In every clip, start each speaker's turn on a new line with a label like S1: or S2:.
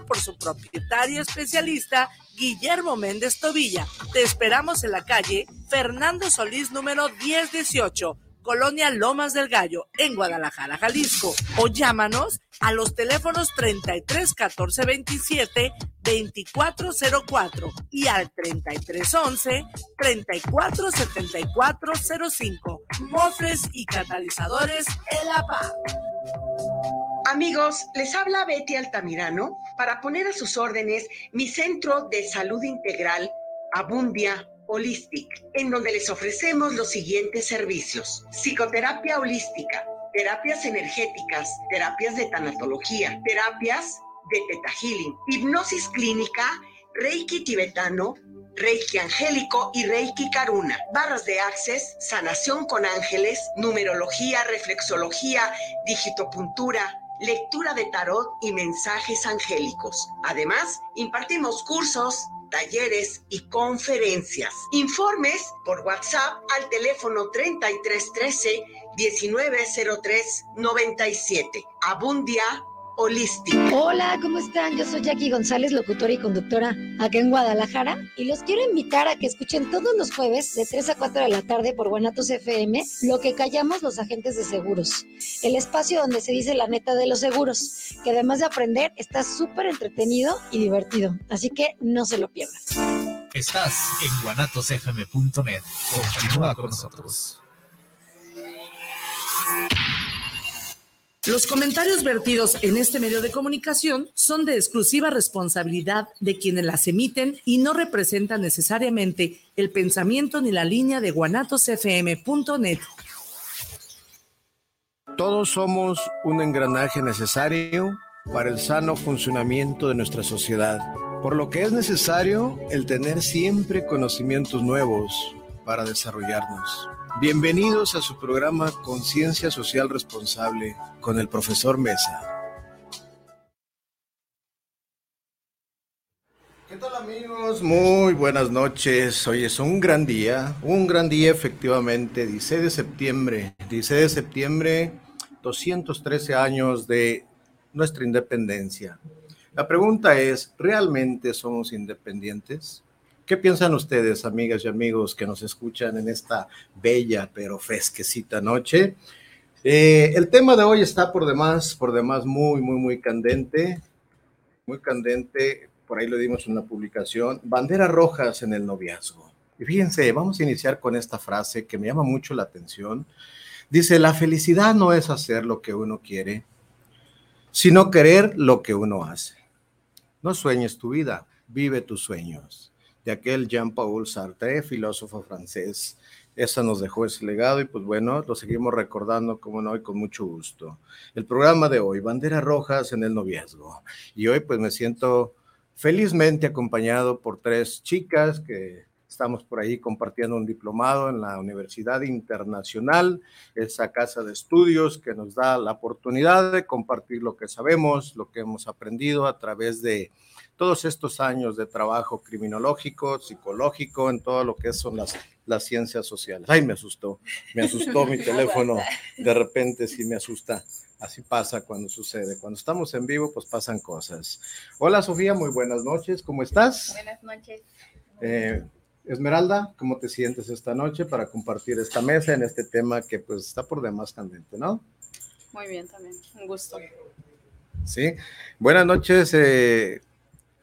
S1: por su propietario especialista Guillermo Méndez Tobilla. Te esperamos en la calle Fernando Solís número 1018 Colonia Lomas del Gallo, en Guadalajara, Jalisco. O llámanos a los teléfonos 33 14 27 2404 y al 33 11 34 74 05. Mofres y catalizadores El APA.
S2: Amigos, les habla Betty Altamirano para poner a sus órdenes mi centro de salud integral Abundia Holistic, en donde les ofrecemos los siguientes servicios. Psicoterapia holística, terapias energéticas, terapias de tanatología, terapias de teta healing, hipnosis clínica, reiki tibetano, reiki angélico y reiki karuna, barras de access, sanación con ángeles, numerología, reflexología, digitopuntura, lectura de tarot y mensajes angélicos. Además, impartimos cursos, talleres y conferencias. Informes por WhatsApp al teléfono 3313 1903 97. Abundia Holística.
S3: Hola, ¿cómo están? Yo soy Jackie González, locutora y conductora acá en Guadalajara y los quiero invitar a que escuchen todos los jueves de 3 a 4 de la tarde por Guanatos FM lo que callamos los agentes de seguros. El espacio donde se dice la neta de los seguros, que además de aprender está súper entretenido y divertido. Así que no se lo pierdan.
S4: Estás en guanatosfm.net. Continúa con nosotros.
S1: Los comentarios vertidos en este medio de comunicación son de exclusiva responsabilidad de quienes las emiten y no representan necesariamente el pensamiento ni la línea de guanatosfm.net.
S5: Todos somos un engranaje necesario para el sano funcionamiento de nuestra sociedad, por lo que es necesario el tener siempre conocimientos nuevos para desarrollarnos. Bienvenidos a su programa Conciencia Social Responsable con el profesor Mesa. ¿Qué tal amigos? Muy buenas noches. Hoy es un gran día, un gran día efectivamente, 16 de septiembre, 16 de septiembre, 213 años de nuestra independencia. La pregunta es, ¿realmente somos independientes? ¿Qué piensan ustedes, amigas y amigos que nos escuchan en esta bella pero fresquecita noche? Eh, el tema de hoy está por demás, por demás muy, muy, muy candente, muy candente. Por ahí lo dimos una publicación. Banderas rojas en el noviazgo. Y fíjense, vamos a iniciar con esta frase que me llama mucho la atención. Dice, la felicidad no es hacer lo que uno quiere, sino querer lo que uno hace. No sueñes tu vida, vive tus sueños de aquel Jean-Paul Sartre, filósofo francés. Esa nos dejó ese legado y pues bueno, lo seguimos recordando como no y con mucho gusto. El programa de hoy, Banderas Rojas en el Noviazgo. Y hoy pues me siento felizmente acompañado por tres chicas que estamos por ahí compartiendo un diplomado en la Universidad Internacional, esa casa de estudios que nos da la oportunidad de compartir lo que sabemos, lo que hemos aprendido a través de todos estos años de trabajo criminológico, psicológico, en todo lo que son las, las ciencias sociales. Ay, me asustó, me asustó mi teléfono, de repente sí me asusta. Así pasa cuando sucede. Cuando estamos en vivo, pues pasan cosas. Hola Sofía, muy buenas noches, ¿cómo estás?
S6: Buenas noches.
S5: Eh, Esmeralda, ¿cómo te sientes esta noche para compartir esta mesa en este tema que pues está por demás candente, ¿no?
S6: Muy bien, también, un gusto.
S5: Sí, buenas noches, eh,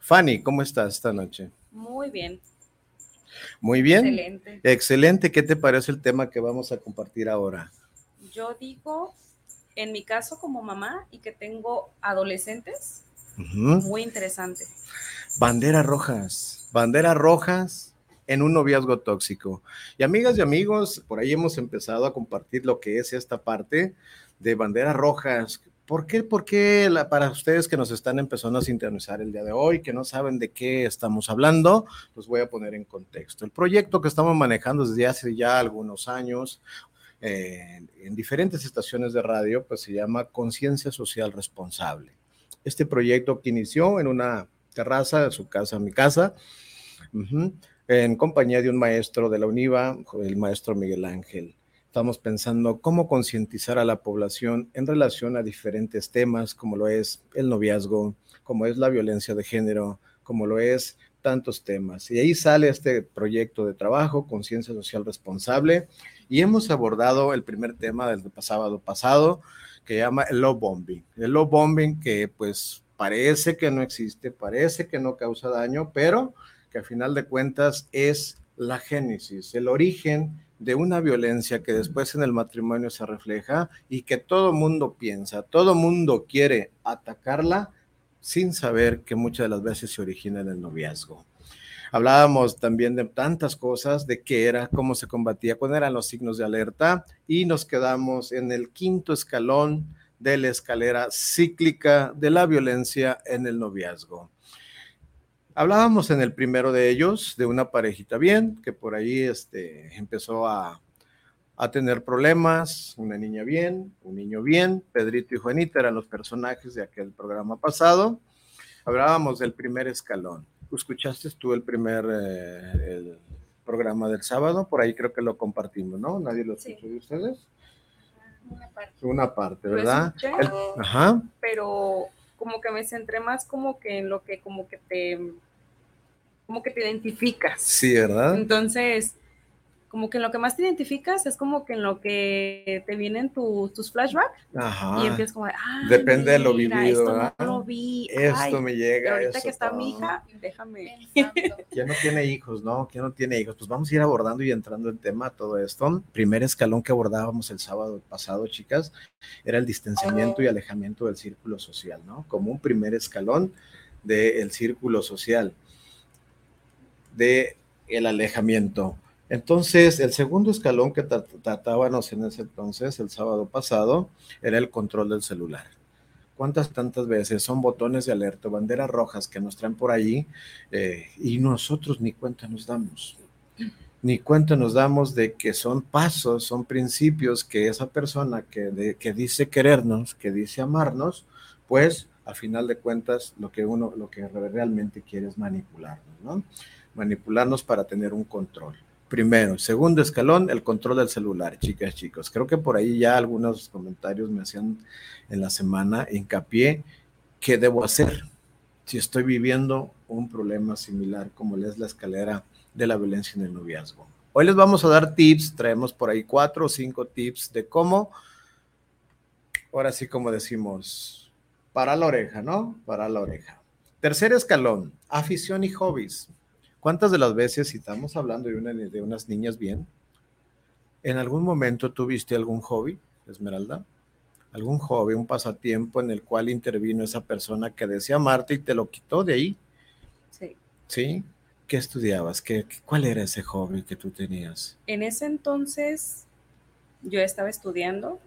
S5: Fanny, ¿cómo estás esta noche?
S6: Muy bien.
S5: Muy bien.
S6: Excelente.
S5: Excelente. ¿Qué te parece el tema que vamos a compartir ahora?
S6: Yo digo, en mi caso como mamá y que tengo adolescentes, muy interesante.
S5: Banderas rojas, banderas rojas en un noviazgo tóxico. Y amigas y amigos, por ahí hemos empezado a compartir lo que es esta parte de banderas rojas, ¿Por qué, por qué para ustedes que nos están empezando a sintonizar el día de hoy, que no saben de qué estamos hablando, los voy a poner en contexto. El proyecto que estamos manejando desde hace ya algunos años eh, en diferentes estaciones de radio, pues se llama Conciencia Social Responsable. Este proyecto que inició en una terraza de su casa, mi casa, en compañía de un maestro de la UNIVA, el maestro Miguel Ángel Estamos pensando cómo concientizar a la población en relación a diferentes temas, como lo es el noviazgo, como es la violencia de género, como lo es tantos temas. Y ahí sale este proyecto de trabajo, conciencia social responsable, y hemos abordado el primer tema del sábado pasado, que llama el love bombing. El love bombing que pues parece que no existe, parece que no causa daño, pero que a final de cuentas es la génesis, el origen de una violencia que después en el matrimonio se refleja y que todo mundo piensa, todo mundo quiere atacarla sin saber que muchas de las veces se origina en el noviazgo. Hablábamos también de tantas cosas, de qué era, cómo se combatía, cuáles eran los signos de alerta y nos quedamos en el quinto escalón de la escalera cíclica de la violencia en el noviazgo. Hablábamos en el primero de ellos de una parejita bien, que por ahí este, empezó a, a tener problemas, una niña bien, un niño bien, Pedrito y Juanita eran los personajes de aquel programa pasado. Hablábamos del primer escalón. ¿Escuchaste tú el primer eh, el programa del sábado? Por ahí creo que lo compartimos, ¿no? ¿Nadie lo escuchó de ustedes? Una parte. Una parte, ¿verdad?
S6: Ajá. Pero como que me centré más como que en lo que como que te como que te identificas.
S5: Sí, ¿verdad?
S6: Entonces, como que en lo que más te identificas es como que en lo que te vienen tus flashbacks y empiezas como, ah,
S5: depende de lo vivido,
S6: esto lo vi,
S5: esto me llega.
S6: Y ahorita que está mi hija, déjame.
S5: ¿Quién no tiene hijos, no? ¿Quién no tiene hijos? Pues vamos a ir abordando y entrando en tema todo esto. Primer escalón que abordábamos el sábado pasado, chicas, era el distanciamiento y alejamiento del círculo social, ¿no? Como un primer escalón del círculo social, de el alejamiento entonces, el segundo escalón que tratábamos en ese entonces, el sábado pasado, era el control del celular. ¿Cuántas tantas veces son botones de alerta, banderas rojas que nos traen por allí eh, y nosotros ni cuenta nos damos? Ni cuenta nos damos de que son pasos, son principios que esa persona que, que dice querernos, que dice amarnos, pues a final de cuentas lo que uno, lo que realmente quiere es manipularnos, ¿no? Manipularnos para tener un control primero. Segundo escalón, el control del celular, chicas, chicos. Creo que por ahí ya algunos comentarios me hacían en la semana hincapié qué debo hacer si estoy viviendo un problema similar como es la escalera de la violencia en el noviazgo. Hoy les vamos a dar tips, traemos por ahí cuatro o cinco tips de cómo, ahora sí como decimos, para la oreja, ¿no? Para la oreja. Tercer escalón, afición y hobbies. ¿Cuántas de las veces, si estamos hablando de, una, de unas niñas bien, en algún momento tuviste algún hobby, Esmeralda? ¿Algún hobby, un pasatiempo en el cual intervino esa persona que decía amarte y te lo quitó de ahí?
S6: Sí.
S5: ¿Sí? ¿Qué estudiabas? ¿Qué, ¿Cuál era ese hobby que tú tenías?
S6: En ese entonces yo estaba estudiando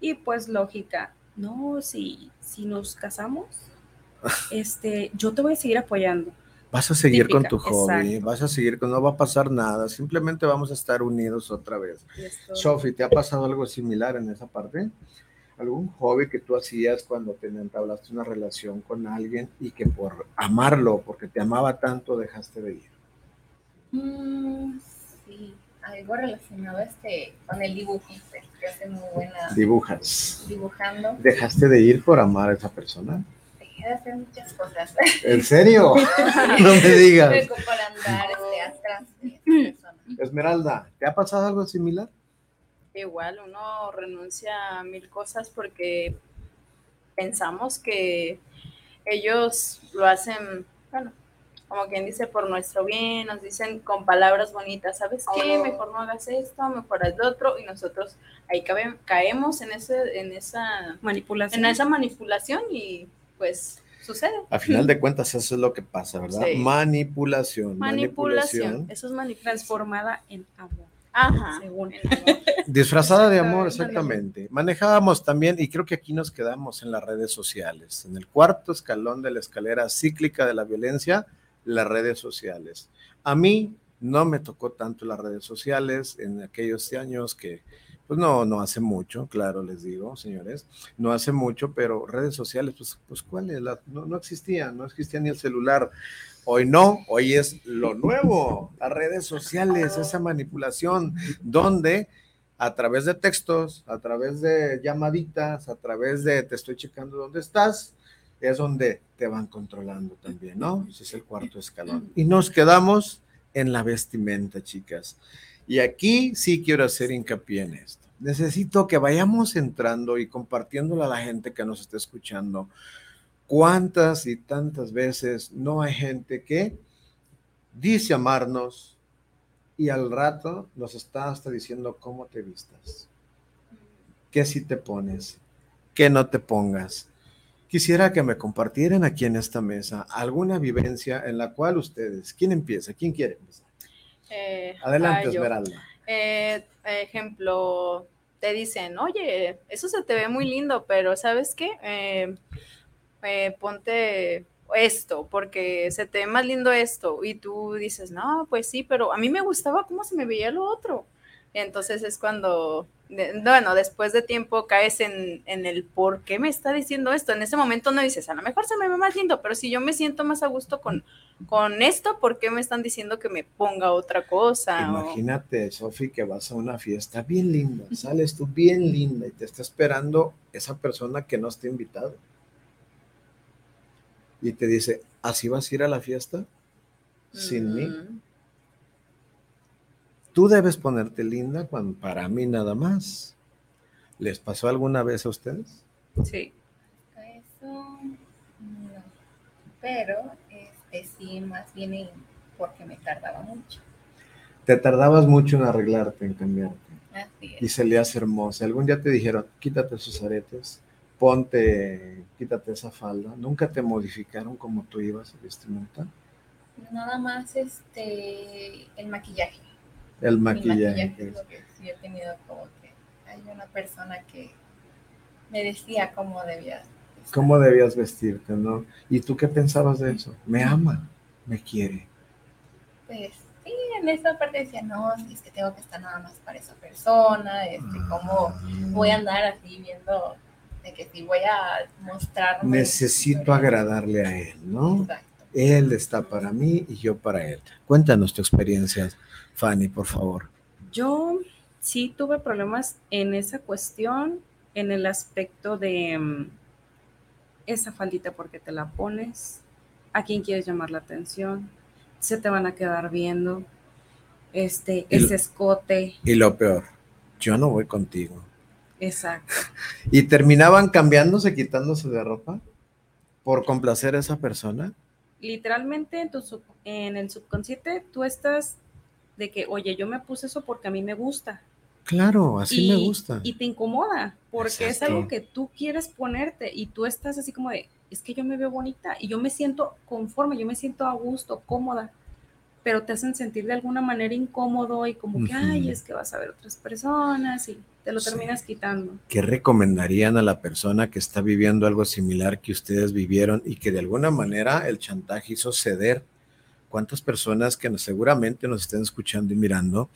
S6: y pues lógica, no, si, si nos casamos, este, yo te voy a seguir apoyando
S5: Vas a seguir con tu hobby, vas a seguir con, no va a pasar nada, simplemente vamos a estar unidos otra vez. Sofi, ¿te ha pasado algo similar en esa parte? ¿Algún hobby que tú hacías cuando te entablaste una relación con alguien y que por amarlo, porque te amaba tanto, dejaste de ir?
S7: Mm, sí, algo relacionado este, con el dibujo, que hace muy buena.
S5: Dibujas.
S7: Dibujando.
S5: ¿Dejaste de ir por amar a esa persona?
S7: De hacer muchas cosas.
S5: ¿En serio? no me digas.
S7: andar este, atrás de
S5: Esmeralda, ¿te ha pasado algo similar?
S6: Igual, uno renuncia a mil cosas porque pensamos que ellos lo hacen, bueno, como quien dice por nuestro bien, nos dicen con palabras bonitas, ¿sabes qué? Oh. Mejor no hagas esto, mejor haz lo otro, y nosotros ahí caemos en ese, en esa manipulación, en esa manipulación y pues sucede.
S5: A final de cuentas, eso es lo que pasa, ¿verdad? Manipulación,
S6: manipulación. Eso es manipulación transformada en amor.
S7: Ajá.
S6: Según
S5: Disfrazada de amor, exactamente. Manejábamos también, y creo que aquí nos quedamos en las redes sociales, en el cuarto escalón de la escalera cíclica de la violencia, las redes sociales. A mí no me tocó tanto las redes sociales en aquellos años que pues no, no hace mucho, claro, les digo, señores, no hace mucho, pero redes sociales, pues, pues ¿cuál es? La, no, no existía, no existía ni el celular. Hoy no, hoy es lo nuevo, las redes sociales, esa manipulación, donde a través de textos, a través de llamaditas, a través de te estoy checando dónde estás, es donde te van controlando también, ¿no? Ese es el cuarto escalón. Y nos quedamos en la vestimenta, chicas. Y aquí sí quiero hacer hincapié en esto. Necesito que vayamos entrando y compartiéndolo a la gente que nos está escuchando. ¿Cuántas y tantas veces no hay gente que dice amarnos y al rato nos está hasta diciendo cómo te vistas? ¿Qué si te pones? ¿Qué no te pongas? Quisiera que me compartieran aquí en esta mesa alguna vivencia en la cual ustedes, ¿quién empieza? ¿Quién quiere empezar?
S6: Eh,
S5: Adelante. Esmeralda.
S6: Eh, ejemplo, te dicen, oye, eso se te ve muy lindo, pero ¿sabes qué? Eh, eh, ponte esto, porque se te ve más lindo esto. Y tú dices, no, pues sí, pero a mí me gustaba cómo se me veía lo otro. Entonces es cuando, de- bueno, después de tiempo caes en, en el por qué me está diciendo esto. En ese momento no dices, a lo mejor se me ve más lindo, pero si yo me siento más a gusto con, con esto, ¿por qué me están diciendo que me ponga otra cosa? O-
S5: Imagínate, Sofi, que vas a una fiesta bien linda, sales tú bien linda y te está esperando esa persona que no está invitado. Y te dice, ¿así vas a ir a la fiesta? Sin mí. Tú debes ponerte linda cuando, para mí nada más. ¿Les pasó alguna vez a ustedes?
S6: Sí.
S7: Eso no. Pero este sí, más bien porque me tardaba mucho.
S5: Te tardabas mucho en arreglarte, en cambiarte.
S7: Así
S5: Y
S7: es.
S5: se le hace hermosa. Algún día te dijeron, quítate esos aretes, ponte, quítate esa falda. ¿Nunca te modificaron como tú ibas a vestimenta?
S7: Nada más este el maquillaje.
S5: El
S7: Mi
S5: maquillaje.
S7: es lo que sí he tenido como que hay una persona que me decía cómo debía. estar.
S5: ¿Cómo debías vestirte, no? ¿Y tú qué pensabas de eso? Me ama, me quiere.
S7: Pues sí, en esa parte decía, no, es que tengo que estar nada más para esa persona, este, cómo voy a andar así viendo de que si voy a mostrarme.
S5: Necesito agradarle a él, ¿no?
S7: Exacto.
S5: Él está para mí y yo para él. Cuéntanos tu experiencia, Fanny, por favor.
S8: Yo sí tuve problemas en esa cuestión, en el aspecto de mm, esa faldita porque te la pones, a quién quieres llamar la atención, se te van a quedar viendo, este,
S5: Y
S8: ese escote,
S5: Y lo peor, yo no voy contigo.
S8: exacto.
S5: ¿Y terminaban cambiándose, quitándose de ropa por complacer a esa persona?
S8: Literalmente en, tu sub- en el subconsciente tú estás de que, oye, yo me puse eso porque a mí me gusta.
S5: Claro, así
S8: y,
S5: me gusta.
S8: Y te incomoda, porque es algo que tú quieres ponerte y tú estás así como de, es que yo me veo bonita y yo me siento conforme, yo me siento a gusto, cómoda, pero te hacen sentir de alguna manera incómodo y como que, ay, es que vas a ver otras personas y te lo
S5: Sí.
S8: terminas quitando.
S5: ¿Qué recomendarían a la persona que está viviendo algo similar que ustedes vivieron y que de alguna manera el chantaje hizo ceder? ¿Cuántas personas que seguramente nos estén escuchando y mirando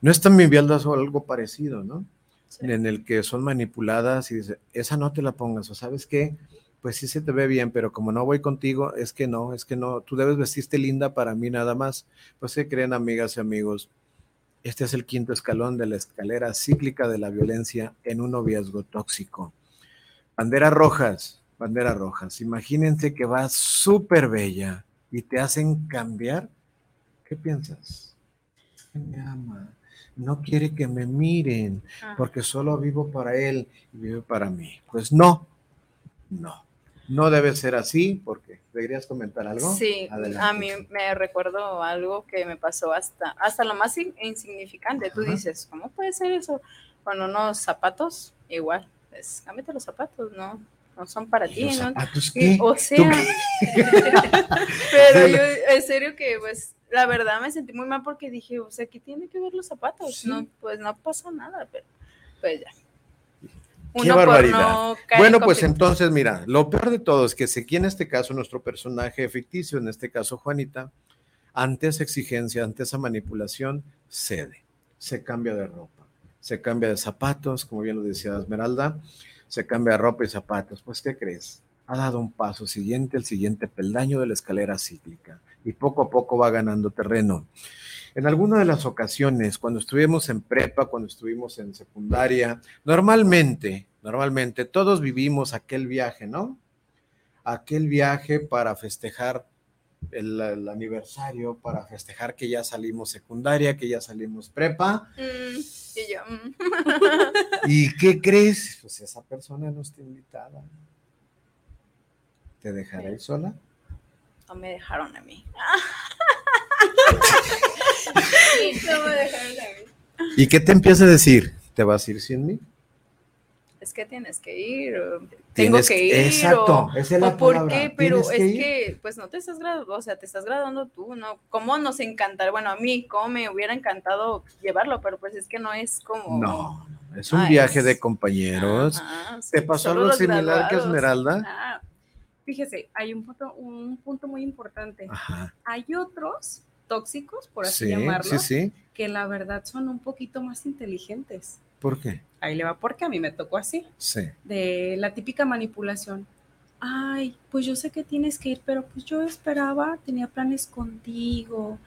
S5: no están viviendo algo parecido, ¿no? En el que son manipuladas y dice, esa no te la pongas, o sabes qué, pues sí se te ve bien, pero como no voy contigo, es que no, es que no, tú debes vestirte linda para mí nada más. Pues se creen amigas y amigos, este es el quinto escalón de la escalera cíclica de la violencia en un noviazgo tóxico. Banderas rojas, banderas rojas. Imagínense que vas súper bella y te hacen cambiar. ¿Qué piensas? Me ama. No quiere que me miren porque solo vivo para él y vive para mí. Pues no, no. No debe ser así porque ¿deberías comentar algo?
S6: Sí,
S5: Adelante.
S6: a mí me recuerdo algo que me pasó hasta, hasta lo más in- insignificante. Tú dices, ¿cómo puede ser eso? Con unos zapatos, igual, pues cámbiate los zapatos, no, no son para ti,
S5: ¿Los
S6: ¿no?
S5: qué?
S6: O
S5: ¿Tú
S6: sea, pero yo, en serio que, pues, la verdad me sentí muy mal porque dije, o sea, ¿qué tiene que ver los zapatos?
S5: Sí.
S6: No, pues no pasa nada, pero pues ya.
S5: Qué barbaridad.
S6: no
S5: Bueno,
S6: en
S5: pues entonces, mira, lo peor de todo es que aquí en este caso nuestro personaje ficticio, en este caso Juanita, ante esa exigencia, ante esa manipulación, cede, se cambia de ropa, se cambia de zapatos, como bien lo decía Esmeralda, se cambia ropa y zapatos. Pues, ¿qué crees? Ha dado un paso siguiente, el siguiente peldaño de la escalera cíclica, y poco a poco va ganando terreno. En alguna de las ocasiones, cuando estuvimos en prepa, cuando estuvimos en secundaria, normalmente, normalmente todos vivimos aquel viaje, ¿no? Aquel viaje para festejar el, el aniversario, para festejar que ya salimos secundaria, que ya salimos prepa.
S6: Mm, y yo, mm.
S5: ¿Y qué crees? Pues esa persona no está invitada. ¿Te dejará ir sola?
S6: no me dejaron a mí. no me dejaron a mí.
S5: ¿Y qué te empieza a decir? ¿Te vas a ir sin mí?
S6: Es que tienes que ir, o tengo que ir,
S5: Exacto,
S6: o,
S5: esa es la
S6: o por
S5: palabra,
S6: qué, pero es
S5: que
S6: que, pues no te estás graduando, o sea, te estás graduando tú, ¿no? ¿Cómo nos encantaría? Bueno, a mí, cómo me hubiera encantado llevarlo, pero pues es que no es como...
S5: No, es un
S6: Ah,
S5: viaje
S6: es-
S5: de compañeros. ¿Te
S6: sí,
S5: pasó
S6: solo
S5: algo similar que
S6: graduados.
S5: Esmeralda?
S8: Ah, fíjese, hay un punto, un punto muy importante.
S5: Ajá.
S8: Hay otros tóxicos, por así
S5: Sí,
S8: llamarlo,
S5: sí, sí.
S8: que la verdad son un poquito más inteligentes.
S5: ¿Por qué?
S8: Ahí le va porque a mí me tocó así,
S5: Sí.
S8: de la típica manipulación. Ay, pues yo sé que tienes que ir, pero pues yo esperaba, tenía planes contigo.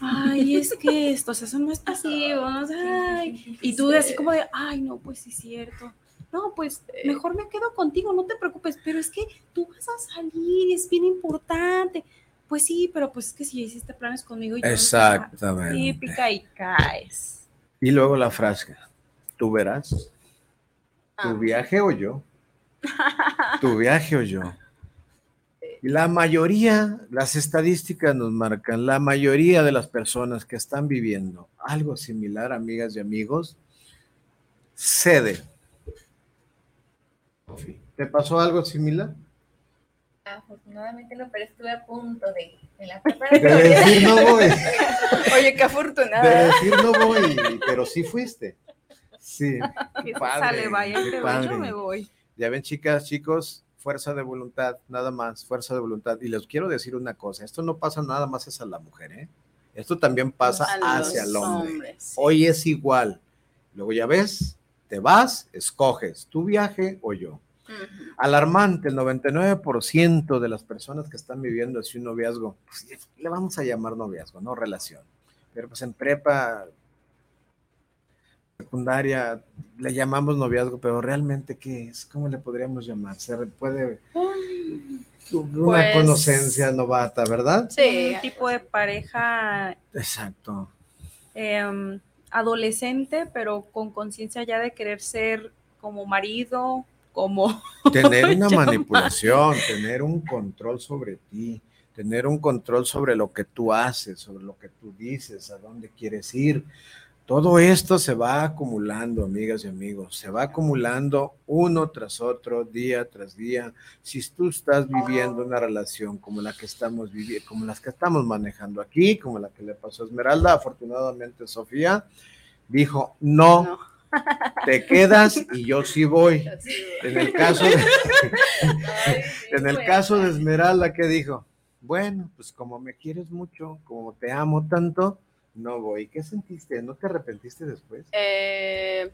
S8: Ay, es que esto, o sea, son más pasivos. Ay. Y tú así como de, ay, no, pues sí es cierto. No, pues mejor me quedo contigo, no te preocupes, pero es que tú vas a salir, es bien importante. Pues sí, pero pues es que si ya hiciste planes conmigo, yo
S5: Exactamente.
S8: típica y caes.
S5: Y luego la frase, tú verás, tu
S6: Ah.
S5: viaje o yo, tu viaje o yo. Y la mayoría, las estadísticas nos marcan, la mayoría de las personas que están viviendo algo similar, amigas y amigos, cede. ¿Te pasó algo similar?
S7: Afortunadamente no, pero estuve a punto de, de la
S5: De decir no voy,
S6: Oye, qué
S5: de
S6: afortunada.
S5: decir no voy, pero sí fuiste. Sí.
S8: Que
S5: padre,
S8: sale, vaya,
S5: qué
S8: te voy,
S5: padre.
S8: yo me voy.
S5: Ya ven, chicas, chicos, fuerza de voluntad, nada más, fuerza de voluntad. Y les quiero decir una cosa, esto no pasa nada más hacia la mujer, ¿eh? Esto también pasa
S6: A
S5: hacia el hombre.
S6: hombres, sí.
S5: Hoy es igual. Luego ya ves, te vas, escoges tu viaje o yo. Alarmante, el 99% de las personas que están viviendo así un noviazgo, pues, le vamos a llamar noviazgo, no relación. Pero pues en prepa, secundaria, le llamamos noviazgo, pero realmente ¿qué es? ¿Cómo le podríamos llamar? Se puede una
S6: Pues-
S5: conocencia novata, ¿verdad?
S6: Sí,
S8: Un tipo de pareja
S5: Exacto.
S8: em, adolescente, pero con conciencia ya de querer ser como marido, como...
S5: Tener una manipulación, tener un control sobre ti, tener un control sobre lo que tú haces, sobre lo que tú dices, a dónde quieres ir. Todo esto se va acumulando, amigas y amigos, se va acumulando uno tras otro, día tras día. Si tú estás viviendo una relación como la que estamos viviendo, como las que estamos manejando aquí, como la que le pasó a Esmeralda, afortunadamente Sofía dijo, no,
S6: No.
S5: te quedas y yo sí voy. En el caso de,
S7: Ay, sí,
S5: en el
S7: fue.
S5: caso de Esmeralda, ¿qué dijo? Bueno, pues como me quieres mucho, como te amo tanto, no voy. ¿Qué sentiste? ¿No te arrepentiste después?
S6: Eh,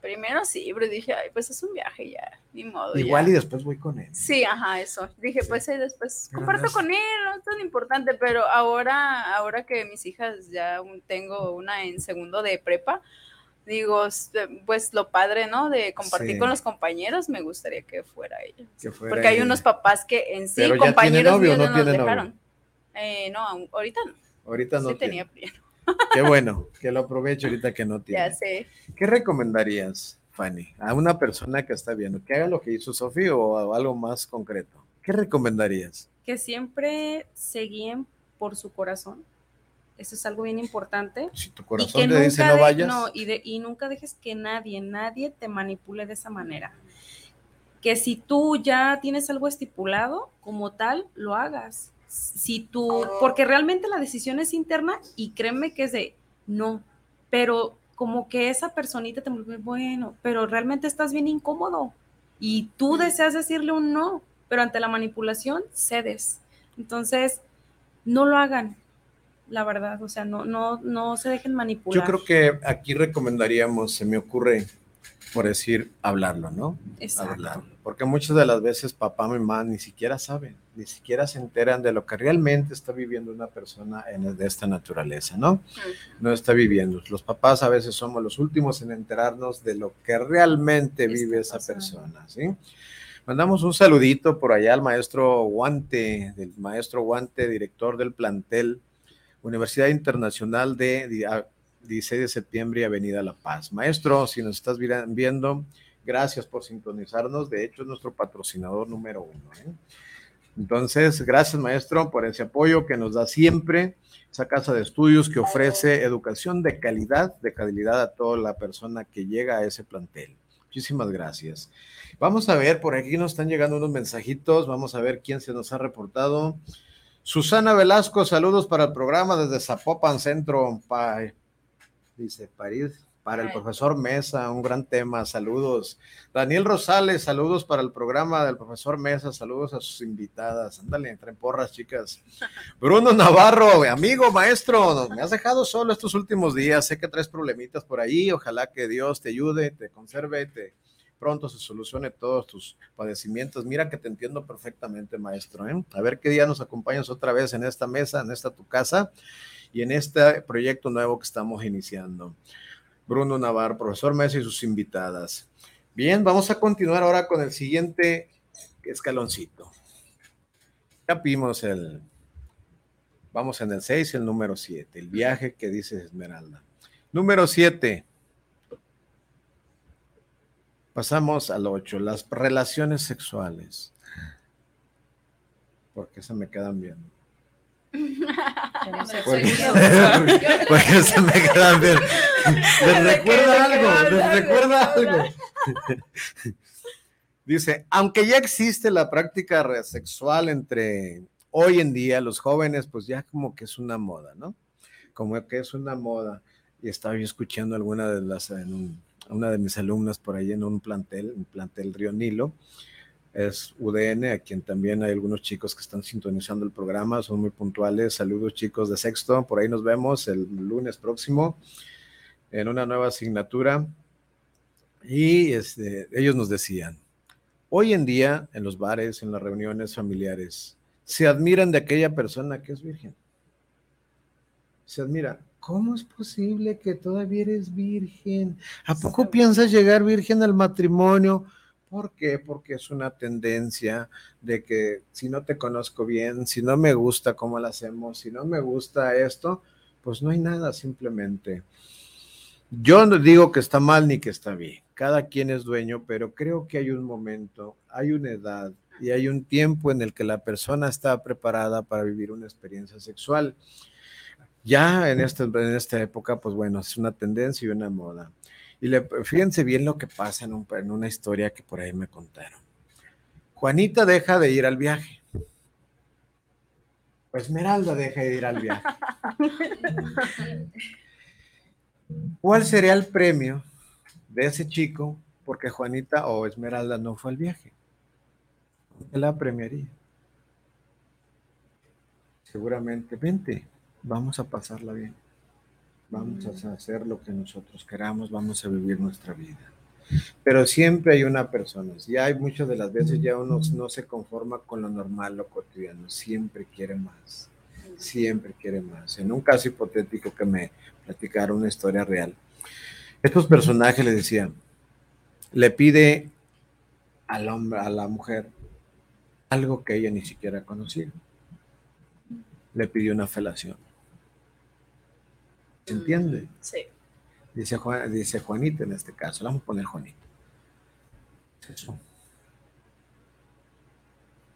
S6: primero sí, pero dije, ay, pues es un viaje ya, ni modo.
S5: Igual
S6: ya.
S5: y después voy con él.
S6: Sí, ajá, eso. Dije,
S5: Sí.
S6: pues ahí después
S5: Pero
S6: comparto
S5: no es-
S6: con él, no es tan importante, pero ahora, ahora que mis hijas ya tengo una en segundo de prepa, digo, s- pues lo padre, ¿no? De compartir
S5: Sí.
S6: con los compañeros, me gustaría que fuera ella.
S5: Que fuera
S6: Porque hay
S5: ella.
S6: unos papás que en sí,
S5: Pero ya tiene
S6: compañeros
S5: novio
S6: míos
S5: no
S6: no nos dejaron. Eh, no, ahorita no.
S5: Ahorita no
S6: sí
S5: tiene.
S6: tenía.
S5: Qué bueno, que lo aproveche ahorita que no tiene.
S6: Ya sé.
S5: ¿Qué recomendarías, Fanny, a una persona que está viendo? ¿Que haga lo que hizo Sofía o algo más concreto? ¿Qué recomendarías?
S8: que siempre se guíen por su corazón. Eso es algo bien importante.
S5: Si tu
S8: Y
S5: corazón
S8: que
S5: te dice no
S8: de-
S5: vayas,
S8: no, y, de- y nunca dejes que nadie, nadie te manipule de esa manera. Que si tú ya tienes algo estipulado, como tal, lo hagas. Si tú, porque realmente la decisión es interna y créeme que es de no, pero como que esa personita te vuelve bueno, pero realmente estás bien incómodo y tú deseas decirle un no, pero ante la manipulación cedes. Entonces, no lo hagan, la verdad, o sea, no, no, no se dejen manipular.
S5: yo creo que aquí recomendaríamos, se me ocurre, por decir, hablarlo, ¿no?
S8: Exacto.
S5: hablarlo. Porque muchas de las veces papá, mamá ni siquiera saben, ni siquiera se enteran de lo que realmente está viviendo una persona en, de esta naturaleza, ¿no? No está viviendo. Los papás a veces somos los últimos en enterarnos de lo que realmente vive esa persona, ¿sí? Mandamos un saludito por allá al maestro Guante, del maestro Guante, director del plantel Universidad Internacional de 16 de septiembre y Avenida La Paz. Maestro, si nos estás viendo, gracias por sintonizarnos. De hecho, es nuestro patrocinador número uno. ¿eh? Entonces, gracias, maestro, por ese apoyo que nos da siempre esa casa de estudios que ofrece educación de calidad, de calidad a toda la persona que llega a ese plantel. Muchísimas gracias. Vamos a ver, por aquí nos están llegando unos mensajitos, vamos a ver quién se nos ha reportado. Susana Velasco, saludos para el programa desde Zapopan Centro, dice París, para el profesor Mesa, un gran tema, saludos. Daniel Rosales, saludos para el programa del profesor Mesa, saludos a sus invitadas. Ándale, entre porras, chicas. Bruno Navarro, amigo, maestro, me has dejado solo estos últimos días, sé que traes problemitas por ahí, ojalá que Dios te ayude, te conserve, te pronto se solucione todos tus padecimientos. Mira que te entiendo perfectamente, maestro. ¿eh? A ver qué día nos acompañas otra vez en esta mesa, en esta tu casa y en este proyecto nuevo que estamos iniciando. Bruno Navarro, profesor Mesa y sus invitadas. Bien, vamos a continuar ahora con el siguiente escaloncito. Ya vimos el, vamos en el 6, el número 7, el viaje que dice Esmeralda. Número 7, Pasamos al 8, las relaciones sexuales. ¿Por qué se me quedan viendo? Porque, porque se me quedan bien. Les recuerda algo, les recuerda algo. Dice, aunque ya existe la práctica sexual entre hoy en día los jóvenes, pues ya como que es una moda, ¿no? Como que es una moda. Y estaba yo escuchando alguna de las en un, una de mis alumnas por ahí en un plantel, un plantel Río Nilo, es UDN, a quien también hay algunos chicos que están sintonizando el programa, son muy puntuales. Saludos chicos de sexto, por ahí nos vemos el lunes próximo en una nueva asignatura. Y este, ellos nos decían, hoy en día en los bares, en las reuniones familiares, se admiran de aquella persona que es virgen. Se admira, ¿Cómo es posible que todavía eres virgen? ¿A poco piensas llegar virgen al matrimonio? ¿Por qué? Porque es una tendencia de que si no te conozco bien, si no me gusta cómo lo hacemos, si no me gusta esto, pues no hay nada, simplemente. Yo no digo que está mal ni que está bien, cada quien es dueño, pero creo que hay un momento, hay una edad y hay un tiempo en el que la persona está preparada para vivir una experiencia sexual. Ya en, este, en esta época, pues bueno, es una tendencia y una moda. Y le, fíjense bien lo que pasa en, en una historia que por ahí me contaron. Juanita deja de ir al viaje. Pues Esmeralda deja de ir al viaje. ¿Cuál sería el premio de ese chico porque Juanita o Esmeralda no fue al viaje? ¿Qué la premiaría? Seguramente, vente, vamos a pasarla bien. Vamos a hacer lo que nosotros queramos, vamos a vivir nuestra vida. Pero siempre hay una persona, ya hay muchas de las veces ya uno no se conforma con lo normal, lo cotidiano, siempre quiere más, siempre quiere más. En un caso hipotético que me platicaron una historia real, estos personajes le decían, le pide al hombre, a la mujer, algo que ella ni siquiera conocía. Le pidió una felación entiende?
S6: Sí.
S5: Dice, Juan, dice Juanita en este caso. Vamos a poner Juanita. eso.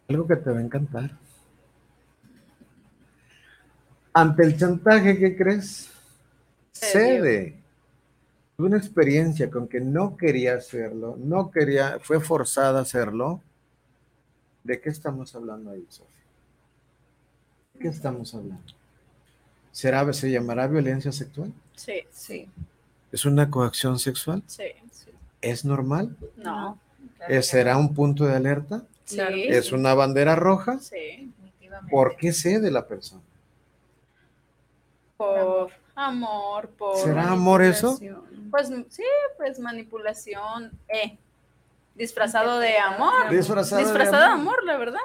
S5: Algo que te va a encantar. Ante el chantaje, ¿qué crees? Cede. Tuve una experiencia con que no quería hacerlo, no quería, fue forzada a hacerlo. ¿De qué estamos hablando ahí, Sofía? ¿De qué estamos hablando? ¿Será, ¿Se llamará violencia sexual?
S6: Sí, sí.
S5: ¿Es una coacción sexual?
S6: Sí, sí.
S5: ¿Es normal?
S6: No.
S5: ¿Será un punto de alerta?
S6: Sí.
S5: ¿Es una bandera roja?
S6: Sí.
S5: ¿Por qué cede la persona?
S6: Por amor, por...
S5: ¿Será amor eso?
S6: Pues sí, pues manipulación. Eh. Disfrazado de amor.
S5: Disfrazado de
S6: Disfrazado de
S5: amor.
S6: amor, la verdad.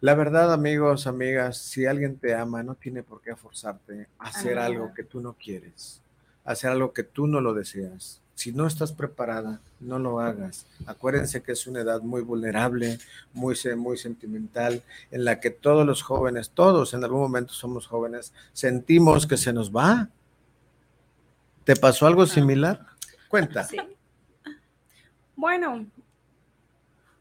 S5: La verdad, amigos, amigas, si alguien te ama, no tiene por qué forzarte a hacer
S6: nada.
S5: algo que tú no quieres, a hacer algo que tú no lo deseas. Si no estás preparada, no lo hagas. Acuérdense que es una edad muy vulnerable, muy, se- muy sentimental, en la que todos los jóvenes, todos en algún momento somos jóvenes, sentimos que se nos va. ¿Te pasó algo similar? Cuenta.
S6: Sí.
S8: Bueno,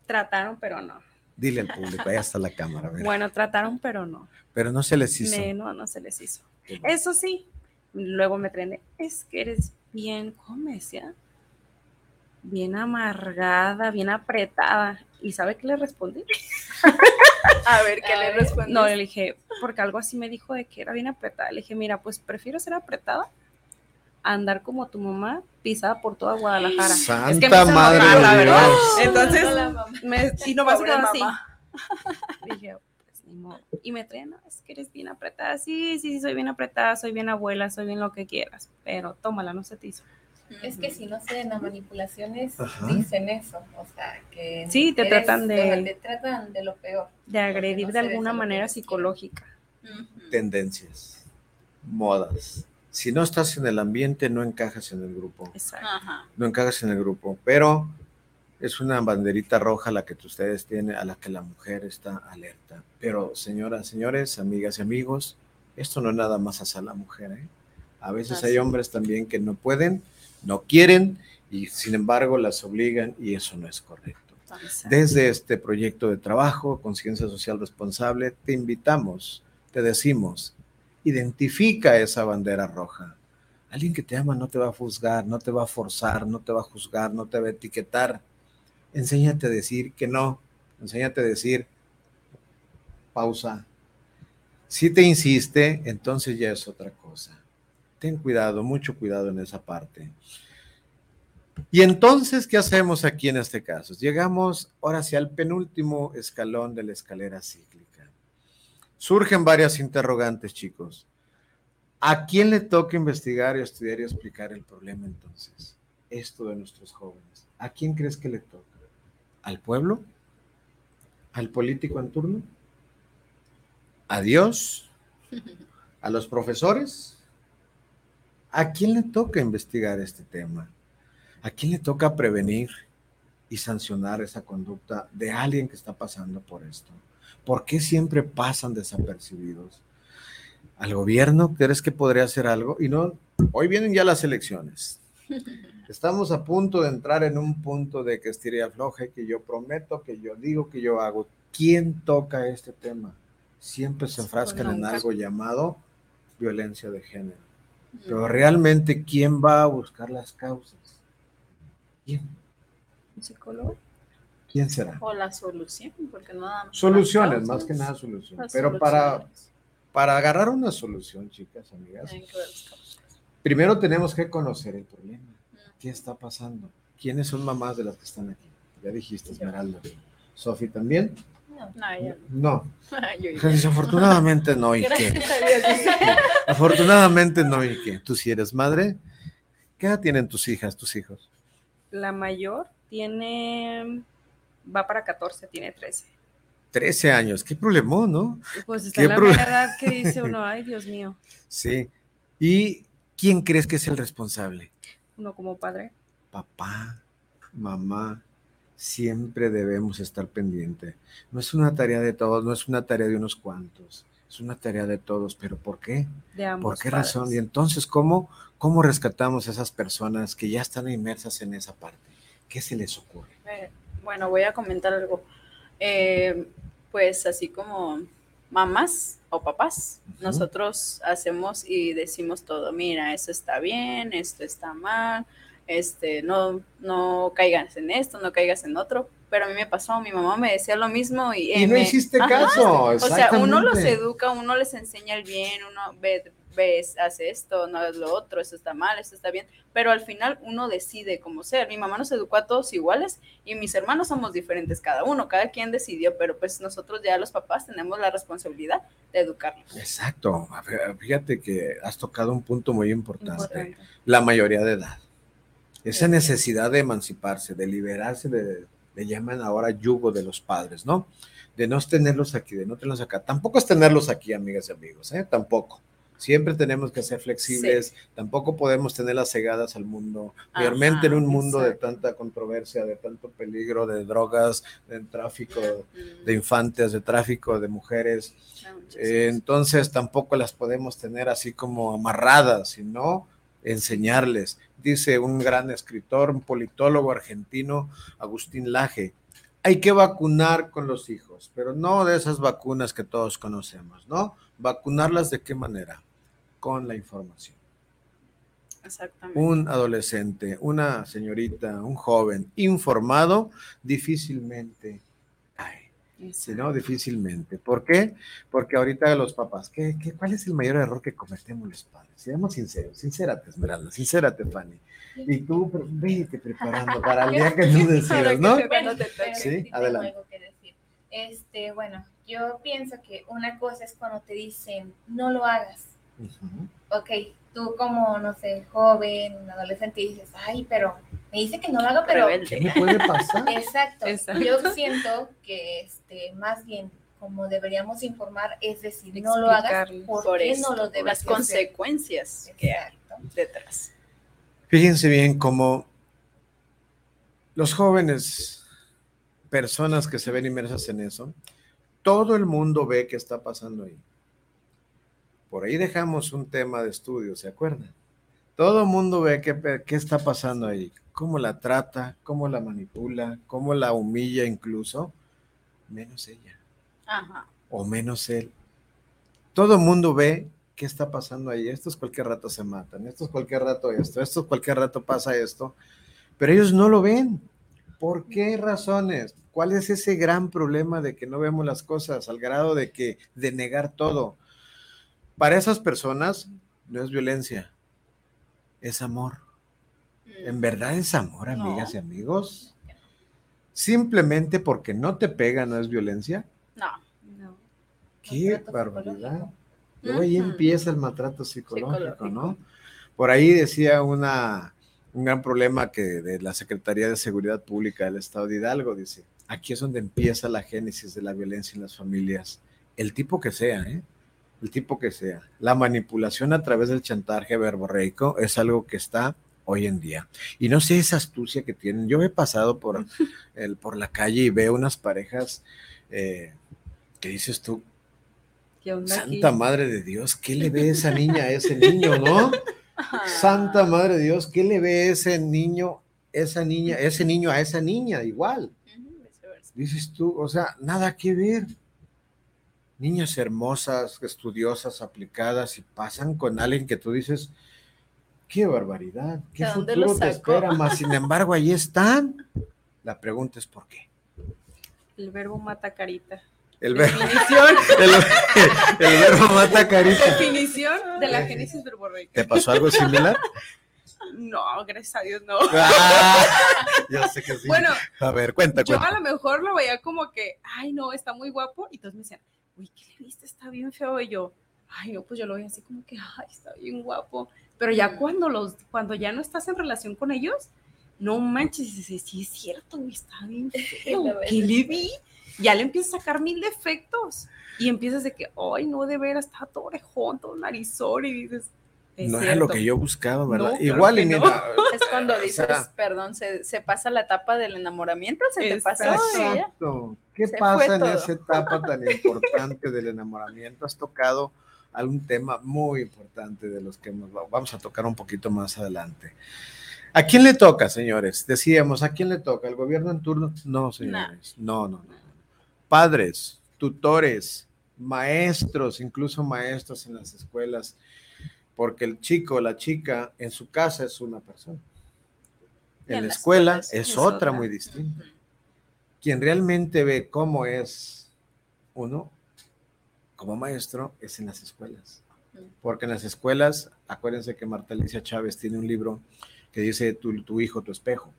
S8: trataron, pero no.
S5: Dile al público, ahí está la cámara. mira.
S8: Bueno, trataron, pero no.
S5: Pero no se les hizo.
S8: Me- no, no se les hizo. Eso sí, luego me trené, es que eres bien, ¿cómo decía? Bien amargada, bien apretada. ¿Y sabe qué le respondí?
S6: A ver, ¿qué
S7: A
S6: le
S7: ver.
S6: respondes?
S8: No, le dije, porque algo así me dijo de que era bien apretada. Le dije, mira, pues prefiero ser apretada andar como tu mamá pisada por toda Guadalajara.
S5: Santa
S8: Es que me hizo
S5: madre de
S8: verdad. Entonces, me, y se
S6: Pobre
S8: quedó así. Dije, pues ni modo. Y me traen, no, es que eres bien apretada. Sí, sí, sí, soy bien apretada, soy bien abuela, soy bien lo que quieras. Pero tómala, no se te hizo.
S7: Es que si no se den las manipulaciones,
S5: Ajá.
S7: dicen eso. O sea, que.
S8: Sí, te tratan de-
S7: o sea, Te tratan de lo peor.
S8: De agredir
S7: no
S8: de alguna manera psicológica.
S5: Tendencias, modas. Si no estás en el ambiente, no encajas en el grupo.
S8: Exacto.
S6: Ajá.
S5: No encajas en el grupo. Pero es una banderita roja la que ustedes tienen, a la que la mujer está alerta. Pero, señoras, señores, amigas y amigos, esto no es nada más hacia la mujer. ¿eh? A veces hay
S6: Así.
S5: hombres también que no pueden, no quieren y sin embargo las obligan y eso no es correcto.
S8: Exacto.
S5: Desde este proyecto de trabajo, Conciencia Social Responsable, te invitamos, te decimos, identifica esa bandera roja. Alguien que te ama no te va a juzgar, no te va a forzar, no te va a juzgar, no te va a etiquetar. Enséñate a decir que no, enséñate a decir pausa. Si te insiste, entonces ya es otra cosa. Ten cuidado, mucho cuidado en esa parte. Y entonces, ¿qué hacemos aquí en este caso? Llegamos ahora hacia el penúltimo escalón de la escalera cíclica. Surgen varias interrogantes, chicos. ¿A quién le toca investigar y estudiar y explicar el problema entonces? Esto de nuestros jóvenes. ¿A quién crees que le toca? ¿Al pueblo? ¿Al político en turno? ¿A Dios? ¿A los profesores? ¿A quién le toca investigar este tema? ¿A quién le toca prevenir y sancionar esa conducta de alguien que está pasando por esto? ¿Por qué siempre pasan desapercibidos? ¿Al gobierno crees que podría hacer algo? Y no, hoy vienen ya las elecciones. Estamos a punto de entrar en un punto de que estiré afloje, que yo prometo, que yo digo, que yo hago. ¿Quién toca este tema? Siempre se enfrascan en algo llamado violencia de género. Pero realmente, ¿quién va a buscar las causas? ¿Quién?
S8: ¿Un psicólogo?
S5: ¿Quién será?
S6: O la solución, porque no nada más
S5: Soluciones, más que nada soluciones. Pero para, para agarrar una solución, chicas, amigas, primero tenemos que conocer el problema. ¿Qué está pasando? ¿Quiénes son mamás de las que están aquí? Ya dijiste, Esmeralda. ¿Sofi también?
S7: No.
S6: No, ella
S5: No.
S6: no. Yo.
S5: Desafortunadamente no, ¿y qué? Afortunadamente no, ¿y qué? ¿Tú si eres madre? ¿Qué edad tienen tus hijas, tus hijos?
S8: La mayor tiene, va para 14, tiene 13.
S5: 13 años. ¿Qué problemón, no?
S8: Pues está
S5: ¿Qué
S8: en la
S5: pro-
S8: edad que dice uno, ay Dios mío,
S5: Sí. ¿Y quién crees que es el responsable?
S8: uno como padre.
S5: papá, mamá, siempre debemos estar pendiente. No es una tarea de todos, no es una tarea de unos cuantos, es una tarea de todos. ¿Pero por qué?
S8: De ambos
S5: ¿Por qué
S8: padres.
S5: razón? Y entonces, ¿cómo, ¿cómo rescatamos a esas personas que ya están inmersas en esa parte? ¿Qué se les ocurre?
S6: Bueno, voy a comentar algo. Eh, pues así como mamás o papás, nosotros hacemos y decimos todo, mira, eso está bien, esto está mal, este, no, no caigas en esto, no caigas en otro. Pero a mí me pasó, mi mamá me decía lo mismo y,
S5: Y no
S6: me-
S5: hiciste
S6: Ajá.
S5: caso.
S6: O sea, uno los educa, uno les enseña el bien, uno ve, ves, hace esto, no es lo otro, esto está mal, esto está bien, pero al final uno decide cómo ser. Mi mamá nos educó a todos iguales y mis hermanos somos diferentes cada uno, cada quien decidió, pero pues nosotros ya los papás tenemos la responsabilidad de educarlos.
S5: Exacto. Fíjate que has tocado un punto muy importante.
S8: Importante.
S5: La mayoría de edad. Esa necesidad de emanciparse, de liberarse de le llaman ahora yugo de los padres, ¿no? De no tenerlos aquí, de no tenerlos acá. Tampoco es tenerlos aquí, amigas y amigos, ¿eh? Tampoco. Siempre tenemos que ser flexibles, tampoco podemos tener las cegadas al mundo, realmente en un mundo de tanta controversia, de tanto peligro, de drogas, de tráfico de infantes, de tráfico de mujeres. Eh, entonces tampoco las podemos tener así como amarradas, sino enseñarles. Dice un gran escritor, un politólogo argentino, Agustín Laje, hay que vacunar con los hijos, pero no de esas vacunas que todos conocemos, ¿no? Vacunarlas de qué manera? Con la información.
S8: Exactamente.
S5: Un adolescente, una señorita, un joven informado difícilmente cae. Si no, difícilmente. ¿Por qué? Porque ahorita los papás, ¿qué, qué, cuál es el mayor error que cometemos los padres? Seamos sinceros, sincérate, Esmeralda, sincérate, Fanny. Y tú, vete preparando para el día que tú decidas, ¿no? Sí, adelante.
S7: Este, bueno, yo pienso que una cosa es cuando te dicen, no lo hagas. Ok, tú como, no sé, joven, adolescente, dices, ay, pero me dice que no lo haga, pero...
S5: ¿Qué me puede pasar?
S7: Exacto.
S8: Exacto.
S7: Yo siento que este, más bien como deberíamos informar es decir, no lo hagas. ¿por,
S6: Por
S7: qué
S6: esto,
S7: no lo debes
S6: las
S7: hacer?
S6: consecuencias que hay detrás.
S5: Fíjense bien cómo los jóvenes, personas que se ven inmersas en eso, todo el mundo ve qué está pasando ahí. Por ahí dejamos un tema de estudio, ¿se acuerdan? Todo el mundo ve qué, qué está pasando ahí, cómo la trata, cómo la manipula, cómo la humilla incluso, menos ella
S6: Ajá.
S5: o menos él. Todo el mundo ve qué está pasando ahí. Estos cualquier rato se matan, estos cualquier rato esto, estos cualquier rato pasa esto, pero ellos no lo ven. ¿Por qué razones? ¿Cuál es ese gran problema de que no vemos las cosas al grado de que de negar todo? Para esas personas no es violencia, es amor. ¿En verdad es amor,
S6: No.
S5: amigas y amigos? Simplemente porque no te pega no es violencia.
S6: No.
S8: No.
S5: Qué barbaridad. Luego ahí empieza el maltrato psicológico,
S6: Psicológico.
S5: ¿no? Por ahí decía una, un gran problema que de la Secretaría de Seguridad Pública del Estado de Hidalgo, dice, aquí es donde empieza la génesis de la violencia en las familias, el tipo que sea, ¿eh? El tipo que sea. La manipulación a través del chantaje verborreico es algo que está hoy en día. Y no sé esa astucia que tienen. Yo he pasado por, el, por la calle y veo unas parejas eh, que dices tú. Santa Madre de Dios, ¿qué le ve esa niña a ese niño, no? Santa Madre de Dios, ¿qué le ve ese niño, esa niña, ese niño a esa niña? Igual. Dices tú, o sea, nada que ver. Niñas hermosas, estudiosas, aplicadas y pasan con alguien que tú dices, qué barbaridad, qué
S6: ¿De dónde
S5: futuro
S6: lo
S5: te espera, más sin embargo ahí están. La pregunta es ¿por qué?
S8: El verbo mata carita.
S5: El verbo,
S8: Definición,
S5: el, el verbo mata carita.
S8: definición de la génesis verborreica.
S5: ¿Te pasó algo similar?
S8: No, gracias a Dios, no.
S5: Ah, ya sé que sí.
S8: Bueno,
S5: a ver, cuenta,
S8: yo
S5: cuenta.
S8: a lo mejor lo veía como que, ay, no, está muy guapo. Y todos me decían, uy, ¿qué le viste? Está bien feo. Y yo, ay, no, pues yo lo veía así como que, ay, está bien guapo. Pero ya cuando, los, cuando ya no estás en relación con ellos, no manches, dices, sí es cierto, güey, está bien feo. ¿Qué le vi? Ya le empiezas a sacar mil defectos. Y empiezas de que, ay, no, de veras, está todo orejón, todo narizón. Y dices, es
S5: No era lo
S8: cierto.
S5: que yo buscaba, ¿verdad?
S8: No, claro
S5: Igual y
S8: que no.
S5: mira,
S6: Es cuando
S5: O
S6: dices,
S5: sea-
S6: perdón, se, se pasa la etapa del enamoramiento, se te pasó. y ya.
S5: Exacto. ¿Qué
S6: Se
S5: pasa en
S6: todo.
S5: esa etapa tan importante del enamoramiento? Has tocado algún tema muy importante de los que hemos- vamos a tocar un poquito más adelante. ¿A quién le toca, señores? Decíamos, ¿a quién le toca? ¿El gobierno en turno? No, señores. No, no, no. Padres, tutores, maestros, incluso maestros en las escuelas, porque el chico, la chica, en su casa es una persona. En
S6: en
S5: la
S6: la
S5: escuela
S6: escuela
S5: es,
S8: es
S5: otra
S8: otra.
S5: muy distinta. Quien realmente ve cómo es uno como maestro es en las escuelas. Porque en las escuelas, acuérdense que Marta Alicia Chávez tiene un libro que dice tu, hijo, tu espejo.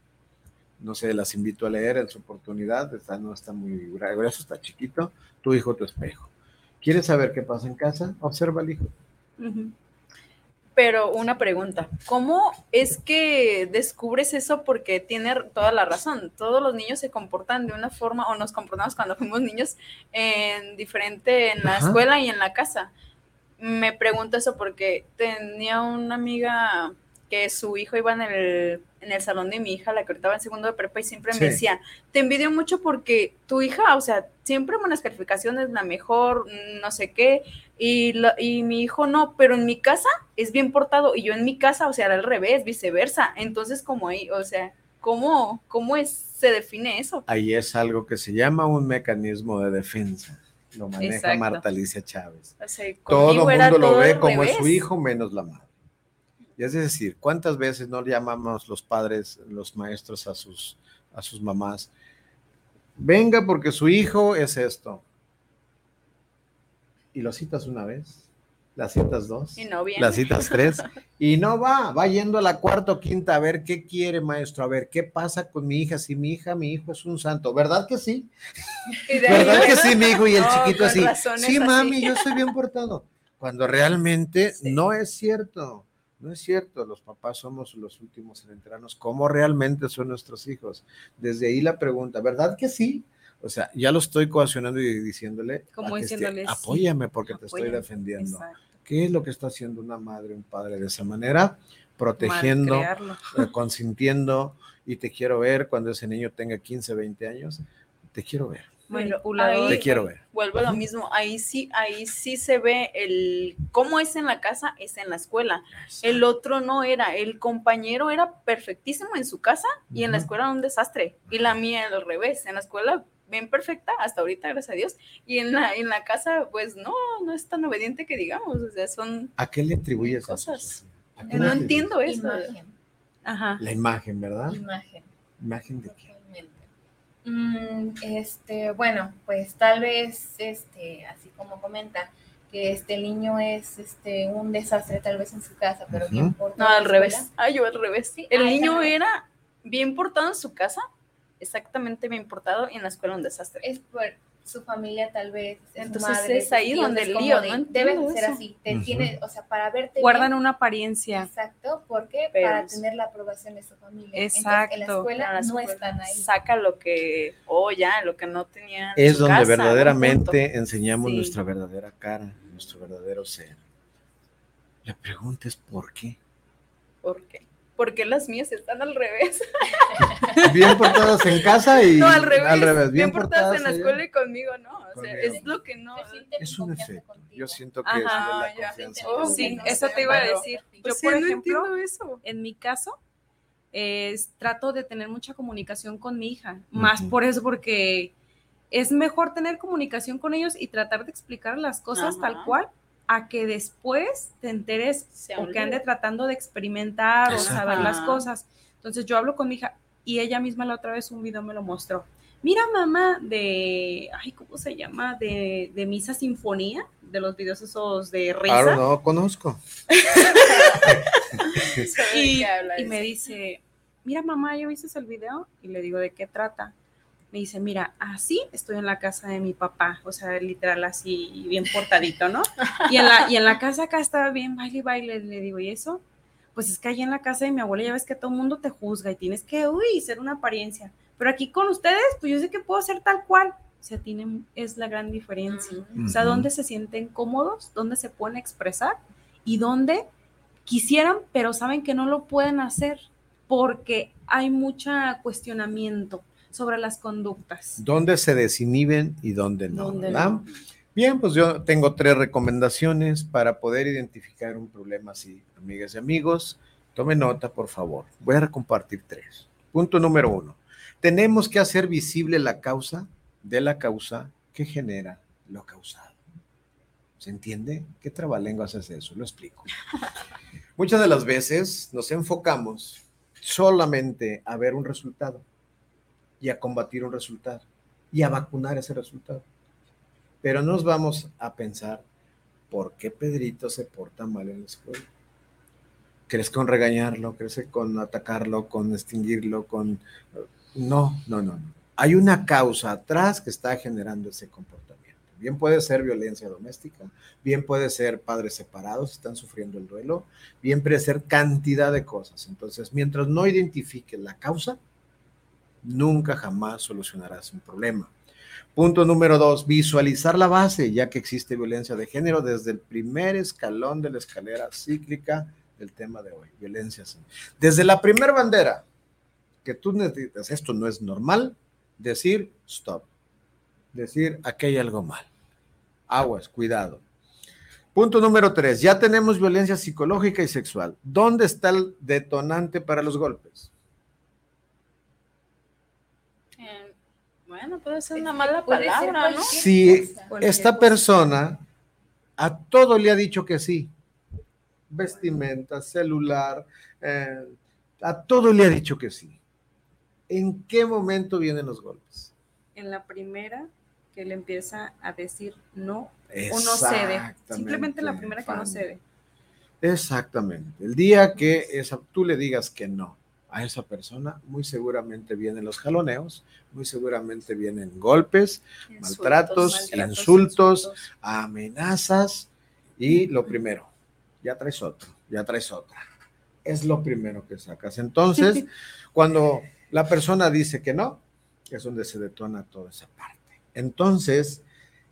S5: No sé, las invito a leer en su oportunidad, está, no está muy grueso, está chiquito, tu hijo, tu espejo. ¿Quieres saber qué pasa en casa? Observa al hijo.
S6: Pero una pregunta, ¿cómo es que descubres eso? Porque tiene toda la razón. Todos los niños se comportan de una forma o nos comportamos cuando fuimos niños en diferente en la
S5: Ajá.
S6: escuela y en la casa. Me pregunto eso porque tenía una amiga que su hijo iba en el, en el salón de mi hija, la que ahorita va en segundo de prepa, y siempre
S5: Sí.
S6: me decía, te envidio mucho porque tu hija, o sea, siempre buenas calificaciones, la mejor, no sé qué, y, la- y mi hijo no, pero en mi casa es bien portado, y yo en mi casa, o sea, era al revés, viceversa. Entonces, como ahí, o sea, ¿cómo, cómo es, se define eso?
S5: Ahí es algo que se llama un mecanismo de defensa. Lo maneja
S6: Exacto.
S5: Marta Alicia Chávez.
S6: O sea,
S5: Todo el mundo lo ve como es su hijo, menos la madre. Y es decir, ¿cuántas veces no llamamos los padres, los maestros a sus, a sus mamás? Venga porque su hijo es esto. Y lo citas una vez, la citas dos,
S6: Y no bien.
S5: la citas tres, y no va, va yendo a la cuarta o quinta a ver qué quiere, maestro, a ver qué pasa con mi hija, si mi hija, mi hijo es un santo, ¿verdad que sí? ¿Verdad que sí, mi hijo? Y el
S6: No,
S5: chiquito así, sí,
S6: así".
S5: mami, yo soy bien portado. Cuando realmente
S6: Sí.
S5: no es cierto, no es cierto. Los papás somos los últimos en enterarnos cómo realmente son nuestros hijos. Desde ahí la pregunta, ¿verdad que sí? O sea, ya lo estoy coaccionando y diciéndole,
S8: Como diciéndole,
S5: apóyame porque te estoy
S8: apóyame".
S5: defendiendo.
S8: Exacto.
S5: ¿Qué es lo que está haciendo una madre, un padre de esa manera? Protegiendo, eh, consintiendo y te quiero ver cuando ese niño tenga 15, 20 años. Te quiero ver,
S8: Manipulador.
S6: ahí-
S5: te quiero ver.
S6: Vuelvo a lo mismo, ahí sí, ahí sí se ve el cómo es en la casa, es en la escuela. El otro no era, el compañero era perfectísimo en su casa y en la escuela era un desastre. Y la mía al revés, en la escuela bien perfecta hasta ahorita, gracias a Dios. Y en la, en la casa, pues no, no es tan obediente que digamos, o sea, son...
S5: ¿A qué le atribuyes eso,
S6: Cosas.
S5: Sofía? ¿A qué
S6: No
S5: le
S6: entiendo eso.
S7: Imagen,
S8: Ajá.
S5: La imagen, ¿verdad?
S7: imagen.
S5: Imagen de qué.
S7: Mm, este, bueno, pues tal vez, este, así como comenta, que este niño es este un desastre tal vez en su casa, pero
S5: Ujú.
S7: bien por
S6: No, al revés. Ay, yo al revés.
S7: Sí,
S6: El
S7: ay,
S6: niño era bien portado en su casa, exactamente bien portado, y en la escuela un desastre.
S7: Es por su familia tal vez,
S6: Entonces
S7: madre,
S6: es ahí donde el lío,
S7: de,
S6: no
S7: debes
S6: entiendo
S7: de ser
S6: eso.
S7: así, te tiene, o sea, para verte
S8: Guardan
S7: bien,
S8: una apariencia.
S7: Exacto, ¿por qué?
S6: Pero
S7: para
S6: es-
S7: tener la aprobación de su familia. Entonces, en
S8: Exacto.
S7: la escuela
S6: la
S7: no
S6: escuela
S7: están ahí.
S6: Saca lo que, oh, ya, lo que no tenía. en
S5: Es
S6: su
S5: donde
S6: casa,
S5: verdaderamente enseñamos
S8: Sí.
S5: nuestra verdadera cara, nuestro verdadero ser. La pregunta es ¿por qué?
S6: ¿Por qué? ¿Por qué las mías están al revés?
S5: Bien portadas en casa y
S6: No, al revés.
S5: al revés,
S6: bien portadas en la
S5: allá.
S6: escuela y conmigo, ¿no. O sea,
S5: Conmigo.
S6: es lo que no.
S5: Es un efecto.
S7: contigo.
S5: Yo siento que
S8: Ajá,
S5: es de la
S6: ya.
S5: confianza.
S6: Oh.
S8: Sí,
S6: no
S8: eso
S6: sé,
S8: te iba a decir.
S6: O
S8: Yo,
S6: sea,
S8: por
S6: no
S8: ejemplo,
S6: entiendo eso.
S8: en mi caso, es, trato de tener mucha comunicación con mi hija. Más por eso, porque es mejor tener comunicación con ellos y tratar de explicar las cosas tal cual a que después te enteres o que ande tratando de experimentar
S5: Exacto.
S8: o saber las cosas. Entonces yo hablo con mi hija y ella misma la otra vez un video me lo mostró. Mira, mamá, de, ay, ¿cómo se llama? De, de Misa Sinfonía, de los videos esos de risa.
S5: Claro, no conozco.
S8: Y, y me dice, mira mamá, ¿ya viste el video? Y le digo, ¿de qué trata? Me dice, mira, así estoy en la casa de mi papá, o sea, literal así, bien portadito, ¿no? Y en la, y en la casa acá estaba bien baile y baile, le digo, ¿y eso? Pues es que allí en la casa de mi abuela ya ves que todo el mundo te juzga y tienes que, uy, ser una apariencia. Pero aquí con ustedes, pues yo sé que puedo ser tal cual. O sea, tienen, es la gran diferencia.
S6: Ujú.
S8: O sea, dónde se sienten cómodos, dónde se pueden expresar y dónde quisieran, pero saben que no lo pueden hacer porque hay mucho cuestionamiento sobre las conductas.
S5: ¿Dónde se desinhiben y dónde no?
S8: ¿Dónde
S5: ¿verdad?
S8: no?
S5: Bien, pues yo tengo tres recomendaciones para poder identificar un problema así. Amigas y amigos, tome nota, por favor. Voy a compartir tres. Punto número uno. Tenemos que hacer visible la causa de la causa que genera lo causado. ¿Se entiende? ¿Qué trabalenguas es eso? Lo explico. Muchas de las veces nos enfocamos solamente a ver un resultado y a combatir un resultado y a vacunar ese resultado. Pero nos vamos a pensar por qué Pedrito se porta mal en la escuela. ¿Crees con regañarlo? ¿Crees con atacarlo? ¿Con extinguirlo? Con... No, no, no, no. Hay una causa atrás que está generando ese comportamiento. Bien puede ser violencia doméstica, bien puede ser padres separados, están sufriendo el duelo, bien puede ser cantidad de cosas. Entonces, mientras no identifique la causa, nunca jamás solucionarás un problema. Punto número dos, visualizar la base, ya que existe violencia de género desde el primer escalón de la escalera cíclica del tema de hoy, violencia. Desde la primera bandera que tú necesitas, esto no es normal, decir stop, decir aquí hay algo mal. Aguas, cuidado. Punto número tres, ya tenemos violencia psicológica y sexual. ¿Dónde está el detonante para los golpes?
S6: Eh, bueno, puede ser una mala palabra, ¿no?
S5: Si esta persona a todo le ha dicho que sí, vestimenta, celular, eh, a todo le ha dicho que sí. ¿En qué momento vienen los golpes?
S8: En la primera que le empieza a decir no o no cede. Simplemente la primera que no cede.
S5: Exactamente. El día que esa, tú le digas que no a esa persona, muy seguramente vienen los jaloneos, muy seguramente vienen golpes, maltratos, insultos, amenazas y lo primero, ya traes otro, ya traes otra. Es lo primero que sacas. Entonces, cuando la persona dice que no, es donde se detona toda esa parte. Entonces,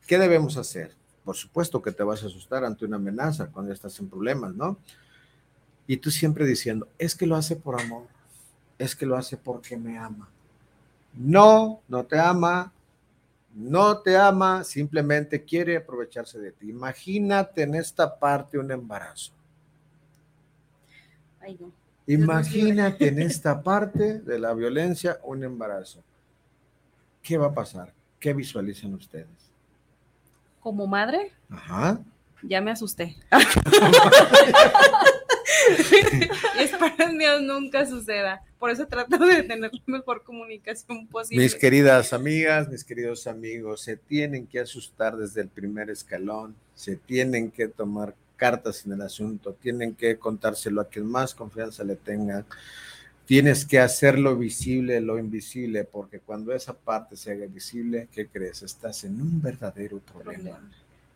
S5: ¿qué debemos hacer? Por supuesto que te vas a asustar ante una amenaza cuando estás en problemas, ¿no? Y tú siempre diciendo, es que lo hace por amor, es que lo hace porque me ama. No, no te ama, no te ama, simplemente quiere aprovecharse de ti. Imagínate en esta parte un embarazo.
S8: Ay, no.
S5: Imagínate en esta parte de la violencia un embarazo. ¿Qué va a pasar? ¿Qué visualizan ustedes?
S8: Como madre,
S5: Ajá.
S8: ya me asusté. Espero en Dios nunca suceda. Por eso trato de tener la mejor comunicación posible.
S5: Mis queridas amigas, mis queridos amigos, se tienen que asustar desde el primer escalón, se tienen que tomar cartas en el asunto, tienen que contárselo a quien más confianza le tenga. Tienes que hacerlo visible, lo invisible, porque cuando esa parte se haga visible, ¿qué crees? Estás en un verdadero problema.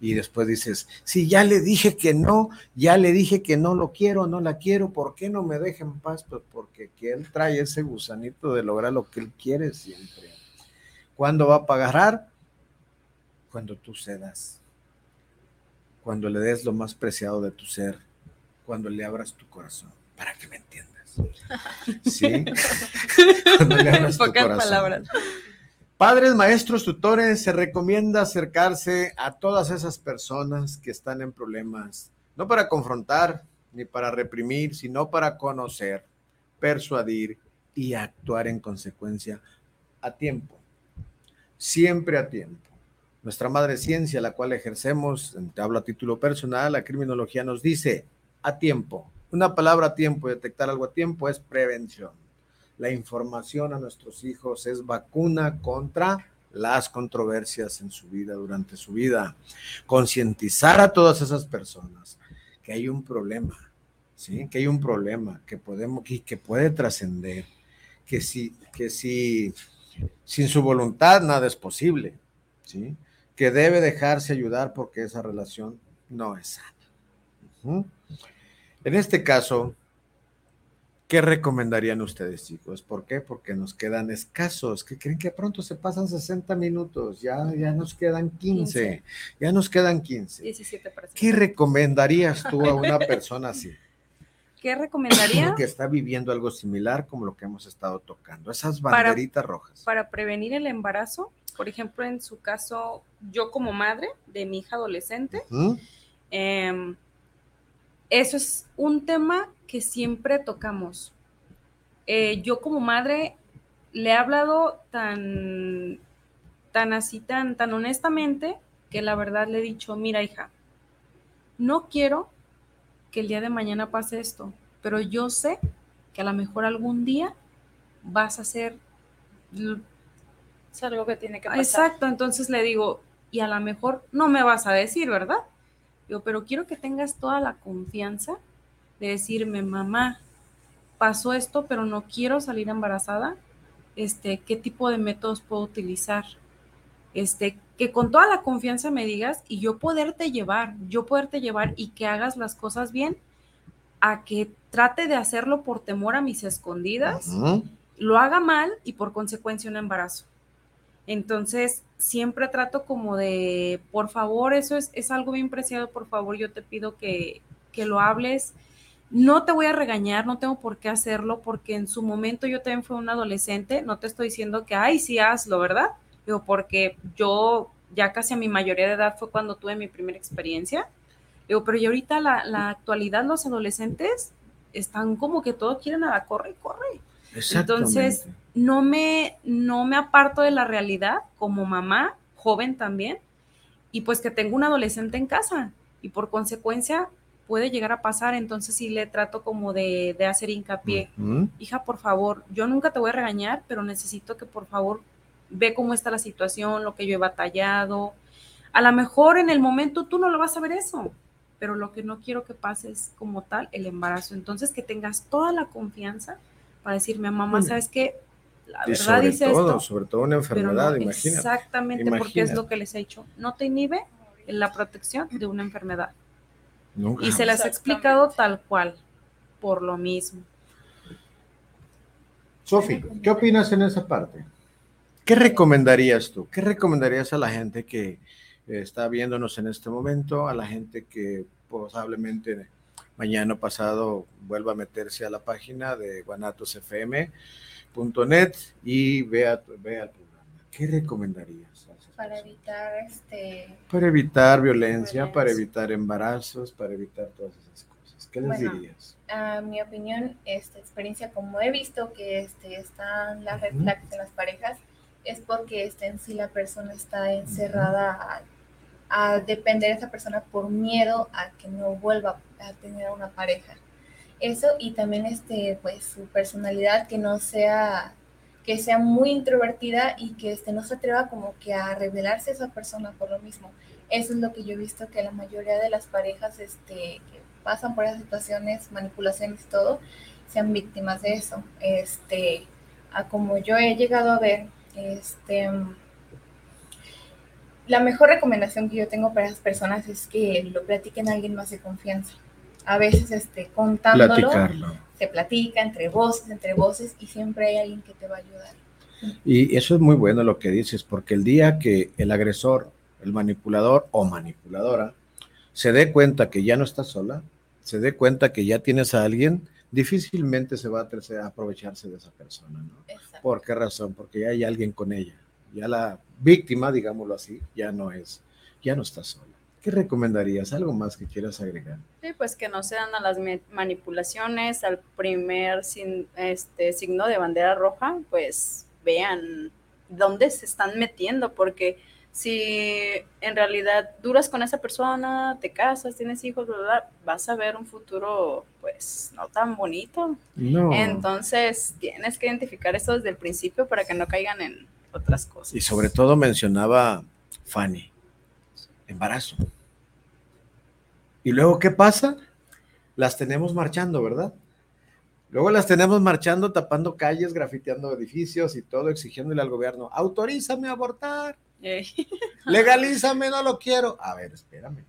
S5: Y después dices, si ya le dije que no, ya le dije que no lo quiero, no la quiero, ¿por qué no me deja en paz? Pues porque él trae ese gusanito de lograr lo que él quiere siempre. ¿Cuándo va a pagar? Cuando tú cedas cuando le des lo más preciado de tu ser, cuando le abras tu corazón, para que me entiendas. ¿Sí? cuando le abras tu
S8: Pocas
S5: corazón.
S8: palabras.
S5: Padres, maestros, tutores, se recomienda acercarse a todas esas personas que están en problemas, no para confrontar ni para reprimir, sino para conocer, persuadir y actuar en consecuencia a tiempo, siempre a tiempo. Nuestra madre ciencia, la cual ejercemos, te hablo a título personal, la criminología nos dice a tiempo. Una palabra a tiempo, detectar algo a tiempo es prevención. La información a nuestros hijos es vacuna contra las controversias en su vida, durante su vida. Concientizar a todas esas personas que hay un problema, ¿sí? Que hay un problema que podemos y que puede trascender, que si, que si sin su voluntad nada es posible, ¿sí? Que debe dejarse ayudar porque esa relación no es sana. En este caso, ¿qué recomendarían ustedes, chicos? ¿Por qué? Porque nos quedan escasos, que creen que pronto se pasan 60 minutos, ya, ya nos quedan 15,
S8: 15.
S5: ya nos quedan 15.
S8: 17 parece.
S5: ¿Qué recomendarías tú a una persona así,
S8: ¿Qué recomendaría
S5: que está viviendo algo similar como lo que hemos estado tocando? Esas
S8: Para-
S5: banderitas rojas.
S8: para prevenir el embarazo? Por ejemplo, en su caso, yo como madre de mi hija adolescente,
S5: Ujú.
S8: Em, eso es un tema que siempre tocamos. Eh, yo como madre le he hablado tan, tan así, tan, tan honestamente, que la verdad le he dicho, mira hija, no quiero que el día de mañana pase esto, pero yo sé que a lo mejor algún día vas a ser
S6: Es algo que tiene que pasar.
S8: Exacto, entonces le digo, y a lo mejor no me vas a decir, ¿verdad? Digo, pero quiero que tengas toda la confianza de decirme, mamá, pasó esto, pero no quiero salir embarazada. Este, ¿qué tipo de métodos puedo utilizar? Este, que con toda la confianza me digas y yo poderte llevar, yo poderte llevar y que hagas las cosas bien, a que trate de hacerlo por temor a mis escondidas, lo haga mal y por consecuencia un embarazo. Entonces, siempre trato como de, por favor, eso es, es algo bien preciado, por favor, yo te pido que, que lo hables. No te voy a regañar, no tengo por qué hacerlo, porque en su momento yo también fui un adolescente, no te estoy diciendo que, ay, sí, hazlo, ¿verdad? Digo, porque yo ya casi a mi mayoría de edad fue cuando tuve mi primera experiencia. Digo, pero y ahorita la, la actualidad, los adolescentes están como que todos quieren a la corre, corre. Entonces. No me, no me aparto de la realidad como mamá, joven también, y pues que tengo un adolescente en casa y por consecuencia puede llegar a pasar, entonces sí le trato como de, de hacer hincapié. Hija, por favor, yo nunca te voy a regañar, pero necesito que por favor ve cómo está la situación, lo que yo he batallado. A lo mejor en el momento tú no lo vas a ver eso, pero lo que no quiero que pase es como tal el embarazo. Entonces que tengas toda la confianza para decirme, mamá. ¿sabes qué? La
S5: Y
S8: verdad
S5: sobre
S8: dice
S5: todo,
S8: esto.
S5: sobre todo una enfermedad,
S8: no,
S5: imagínate.
S8: Exactamente, porque es
S5: Imagínate.
S8: lo que les he dicho. No te inhibe la protección de una enfermedad.
S5: Nunca.
S8: Y se las he explicado tal cual, por lo mismo.
S5: Sofi, ¿qué opinas en esa parte? ¿Qué recomendarías tú? ¿Qué recomendarías a la gente que eh, está viéndonos en este momento, a la gente que posiblemente mañana pasado vuelva a meterse a la página de guanatosfm.net y vea, vea el programa? ¿Qué recomendarías?
S7: Para evitar este
S5: Para evitar violencia,
S7: Violencia.
S5: para evitar embarazos, para evitar todas esas cosas. ¿Qué les
S7: Bueno,
S5: dirías?
S7: a mi opinión, esta experiencia, como he visto que este, están las red flags en las parejas, es porque este, en sí la persona está encerrada a, a depender de esa persona por miedo a que no vuelva a tener una pareja. Eso y también este, pues, su personalidad que no sea que sea muy introvertida y que este, no se atreva como que a revelarse a esa persona por lo mismo. Eso es lo que yo he visto que la mayoría de las parejas este, que pasan por esas situaciones, manipulaciones todo, sean víctimas de eso. Este, a como yo he llegado a ver, este, la mejor recomendación que yo tengo para esas personas es que lo platiquen a alguien más de confianza. A veces este, contándolo,
S5: Platicarlo.
S7: se platica entre voces, entre voces y siempre hay alguien que te va a ayudar.
S5: Y eso es muy bueno lo que dices, porque el día que el agresor, el manipulador o manipuladora, se dé cuenta que ya no está sola, se dé cuenta que ya tienes a alguien, difícilmente se va a aprovecharse de esa persona, ¿no?
S7: Exacto.
S5: ¿Por qué razón? Porque ya hay alguien con ella. Ya la víctima, digámoslo así, ya no es, ya no está sola. ¿Qué recomendarías? ¿Algo más que quieras agregar?
S6: Sí, pues que no sean a las manipulaciones, al primer sin- este, signo de bandera roja, pues vean dónde se están metiendo, porque si en realidad duras con esa persona, te casas, tienes hijos, bla, bla, bla, vas a ver un futuro pues no tan bonito.
S5: No.
S6: Entonces tienes que identificar eso desde el principio para que no caigan en otras cosas.
S5: Y sobre todo mencionaba Fanny, embarazo. Y luego, ¿qué pasa? Las tenemos marchando, ¿verdad? Luego las tenemos marchando, tapando calles, grafiteando edificios y todo, exigiéndole al gobierno, autorízame a abortar, legalízame, no lo quiero. A ver, espérame.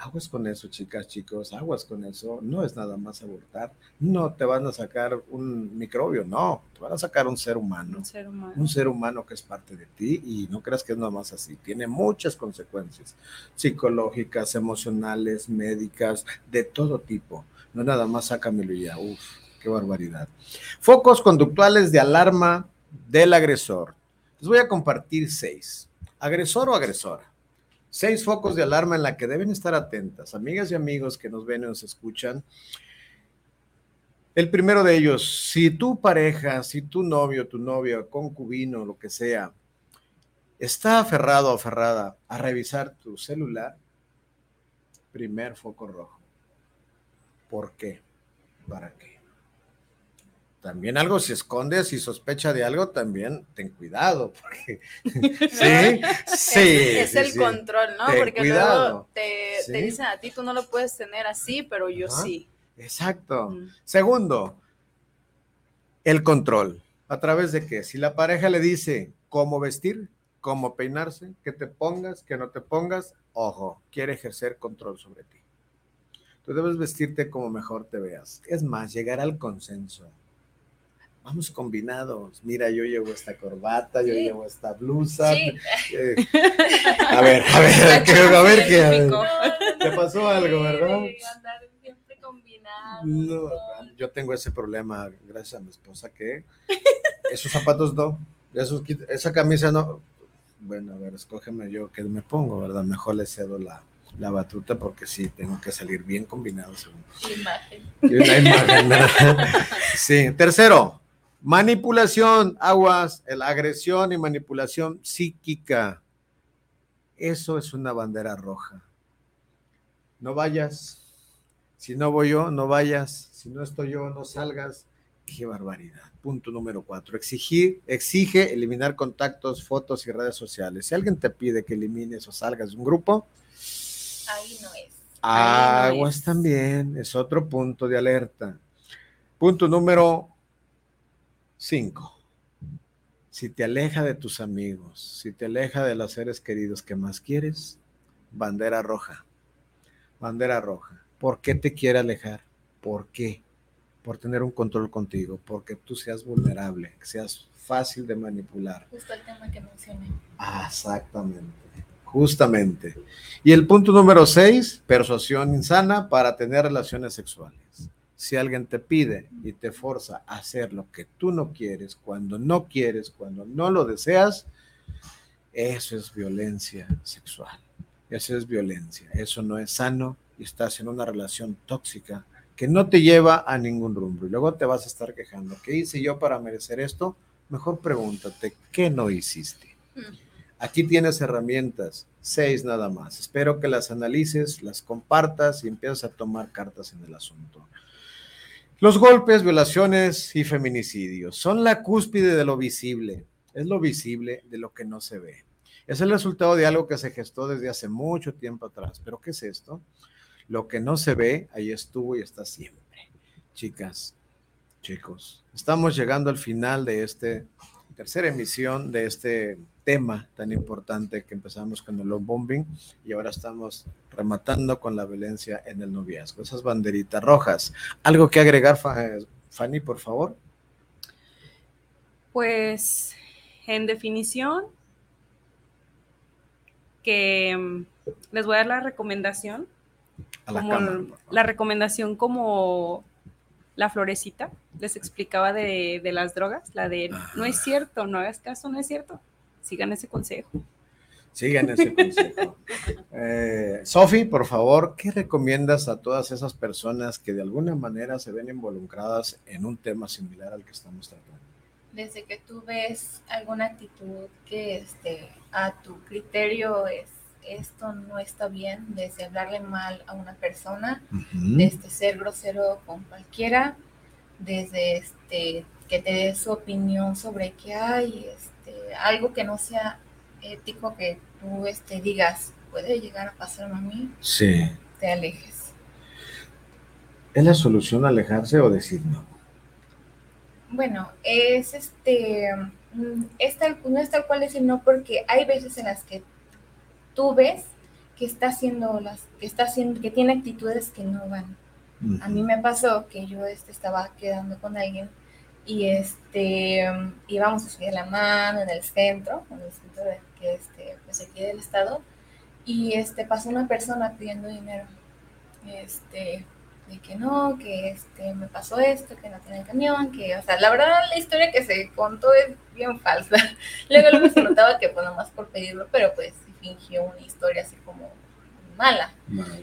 S5: Aguas con eso, chicas, chicos, aguas con eso. No es nada más abortar. No te van a sacar un microbio, no, te van a sacar un ser humano
S8: un ser humano.
S5: un ser humano que es parte de ti y no creas que es nada más así, tiene muchas consecuencias psicológicas, emocionales, médicas, de todo tipo. No nada más sácamelo ya, uff, qué barbaridad. Focos conductuales de alarma del agresor. Les voy a compartir seis. Agresor o agresora. Seis focos de alarma en la que deben estar atentas, amigas y amigos que nos ven y nos escuchan. El primero de ellos, si tu pareja, si tu novio, tu novia, concubino, lo que sea, está aferrado o aferrada a revisar tu celular, primer foco rojo. ¿Por qué? ¿Para qué? También algo si esconde, si sospecha de algo, también ten cuidado, porque sí, sí,
S6: es, el
S5: sí.
S6: control, ¿no?
S5: Ten
S6: Porque
S5: cuidado.
S6: luego te,
S5: Sí.
S6: te dicen a ti, tú no lo puedes tener así, pero yo
S5: Ajá.
S6: sí.
S5: Exacto.
S6: Mm.
S5: Segundo, el control. ¿A través de qué? Si la pareja le dice cómo vestir, cómo peinarse, que te pongas, que no te pongas, ojo, quiere ejercer control sobre ti. Tú debes vestirte como mejor te veas. Es más, llegar al consenso. Vamos combinados. Mira, yo llevo esta corbata, yo
S7: Sí.
S5: llevo esta blusa.
S7: Sí.
S5: Eh, a ver, a ver, ¿qué- a ver qué. a ver.
S8: Típico.
S5: Te pasó algo, ¿verdad?
S7: Sí, andar siempre combinado.
S5: No, yo tengo ese problema, gracias a mi esposa, que esos zapatos no, esos, esa camisa no. Bueno, a ver, escógeme yo qué me pongo, ¿verdad? Mejor le cedo la, la batuta porque sí, tengo que salir bien combinado. según.
S7: Imagen.
S5: Y una imagen, ¿verdad? Sí, tercero, manipulación, aguas, la agresión y manipulación psíquica. Eso es una bandera roja. No vayas. Si no voy yo, no vayas. Si no estoy yo, no salgas. Qué barbaridad. Punto número cuatro. Exigir, exige eliminar contactos, fotos y redes sociales. Si alguien te pide que elimines o salgas de un grupo,
S7: Ahí no es.
S8: Ahí no
S5: Aguas
S8: es.
S5: también, es otro punto de alerta. Punto número 5. Si te aleja de tus amigos, si te aleja de los seres queridos que más quieres, bandera roja. Bandera roja. ¿Por qué te quiere alejar? ¿Por qué? Por tener un control contigo, porque tú seas vulnerable, que seas fácil de manipular.
S7: Justo el tema que mencioné.
S5: Ah, exactamente, justamente. Y el punto número seis, persuasión insana para tener relaciones sexuales. Si alguien te pide y te forza a hacer lo que tú no quieres, cuando no quieres, cuando no lo deseas, eso es violencia sexual. Eso es violencia. Eso no es sano y estás en una relación tóxica que no te lleva a ningún rumbo. Y luego te vas a estar quejando. ¿Qué hice yo para merecer esto? Mejor pregúntate, ¿qué no hiciste? Aquí tienes herramientas, seis nada más. Espero que las analices, las compartas y empieces a tomar cartas en el asunto. Los golpes, violaciones y feminicidios son la cúspide de lo visible. Es lo visible de lo que no se ve. Es el resultado de algo que se gestó desde hace mucho tiempo atrás. ¿Pero qué es esto? Lo que no se ve, ahí estuvo y está siempre. Chicas, chicos, estamos llegando al final de esta tercera emisión de este tema tan importante que empezamos con el love bombing y ahora estamos rematando con la violencia en el noviazgo, esas banderitas rojas. ¿Algo que agregar, Fa- Fanny, por favor?
S8: Pues, en definición, que mm, les voy a dar la recomendación,
S5: A la
S8: como
S5: cámara.
S8: la recomendación como la florecita, les explicaba de, de las drogas, la de no es cierto, no hagas caso, no es cierto. Sigan ese consejo.
S5: Sigan ese consejo. Eh, Sofi, por favor, ¿qué recomiendas a todas esas personas que de alguna manera se ven involucradas en un tema similar al que estamos tratando?
S7: Desde que tú ves alguna actitud que este, a tu criterio es esto no está bien, desde hablarle mal a una persona, desde ser grosero con cualquiera, desde este que te dé su opinión sobre que hay este, algo que no sea ético que tú este, digas puede llegar a pasarme a mí,
S5: Sí.
S7: te alejes.
S5: ¿Es la solución alejarse o decir no?
S7: Bueno, es este, es tal- no es tal cual decir no, porque hay veces en las que tú ves que está haciendo las, que está haciendo, que tiene actitudes que no van. A mí me pasó que yo este, estaba quedando con alguien y este mm, íbamos a subir la mano en el centro, en el centro de que este, pues aquí del estado, y este pasó una persona pidiendo dinero. Este, de que no, que este me pasó esto, que no tenía camión, que, o sea, la verdad la historia que se contó es bien falsa. Luego luego se notaba que pues nomás por pedirlo, pero pues fingió una historia así como mala.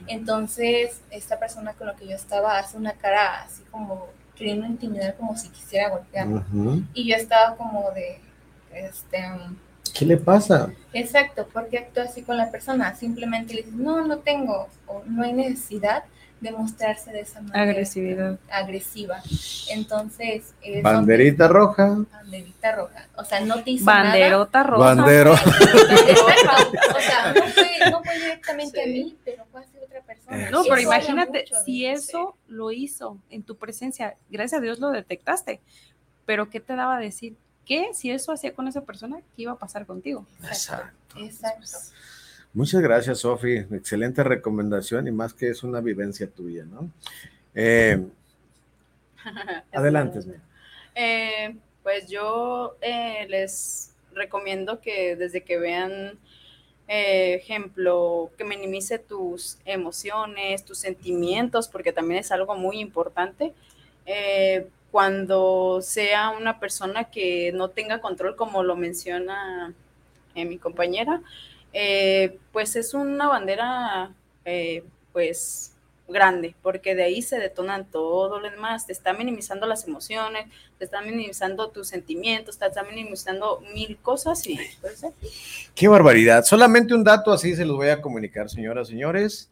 S7: Entonces, esta persona con la que yo estaba hace una cara así como queriendo intimidar como si quisiera golpearme. Y yo estaba como de, este,
S5: ¿Qué le pasa?
S7: exacto, ¿por qué actúa así con la persona? Simplemente le dices, no, no tengo, o no hay necesidad de mostrarse de esa manera
S8: Agresividad.
S7: agresiva. Entonces, es
S5: Banderita roja.
S7: banderita roja. O sea, no te hizo nada.
S8: Banderota roja.
S5: Bandero.
S7: O sea, no fue, no fue directamente a mí, pero fue otra persona.
S8: No, pero imagínate, si eso lo hizo en tu presencia, gracias a Dios lo detectaste, pero ¿qué te daba a decir? ¿Qué si eso hacía con esa persona, qué iba a pasar contigo?
S5: Exacto.
S7: Exacto.
S5: Muchas gracias, Sofi. Excelente recomendación y más que es una vivencia tuya, ¿no? Eh, adelante.
S6: Eh, pues yo eh, les recomiendo que desde que vean eh, ejemplo, que minimice tus emociones, tus sentimientos, porque también es algo muy importante. Eh, cuando sea una persona que no tenga control, como lo menciona eh, mi compañera, pues es una bandera, pues grande, porque de ahí se detonan todo lo demás, te está minimizando las emociones, te está minimizando tus sentimientos, te está minimizando mil cosas y pues,
S5: Qué barbaridad. Solamente un dato así se los voy a comunicar, señoras, señores.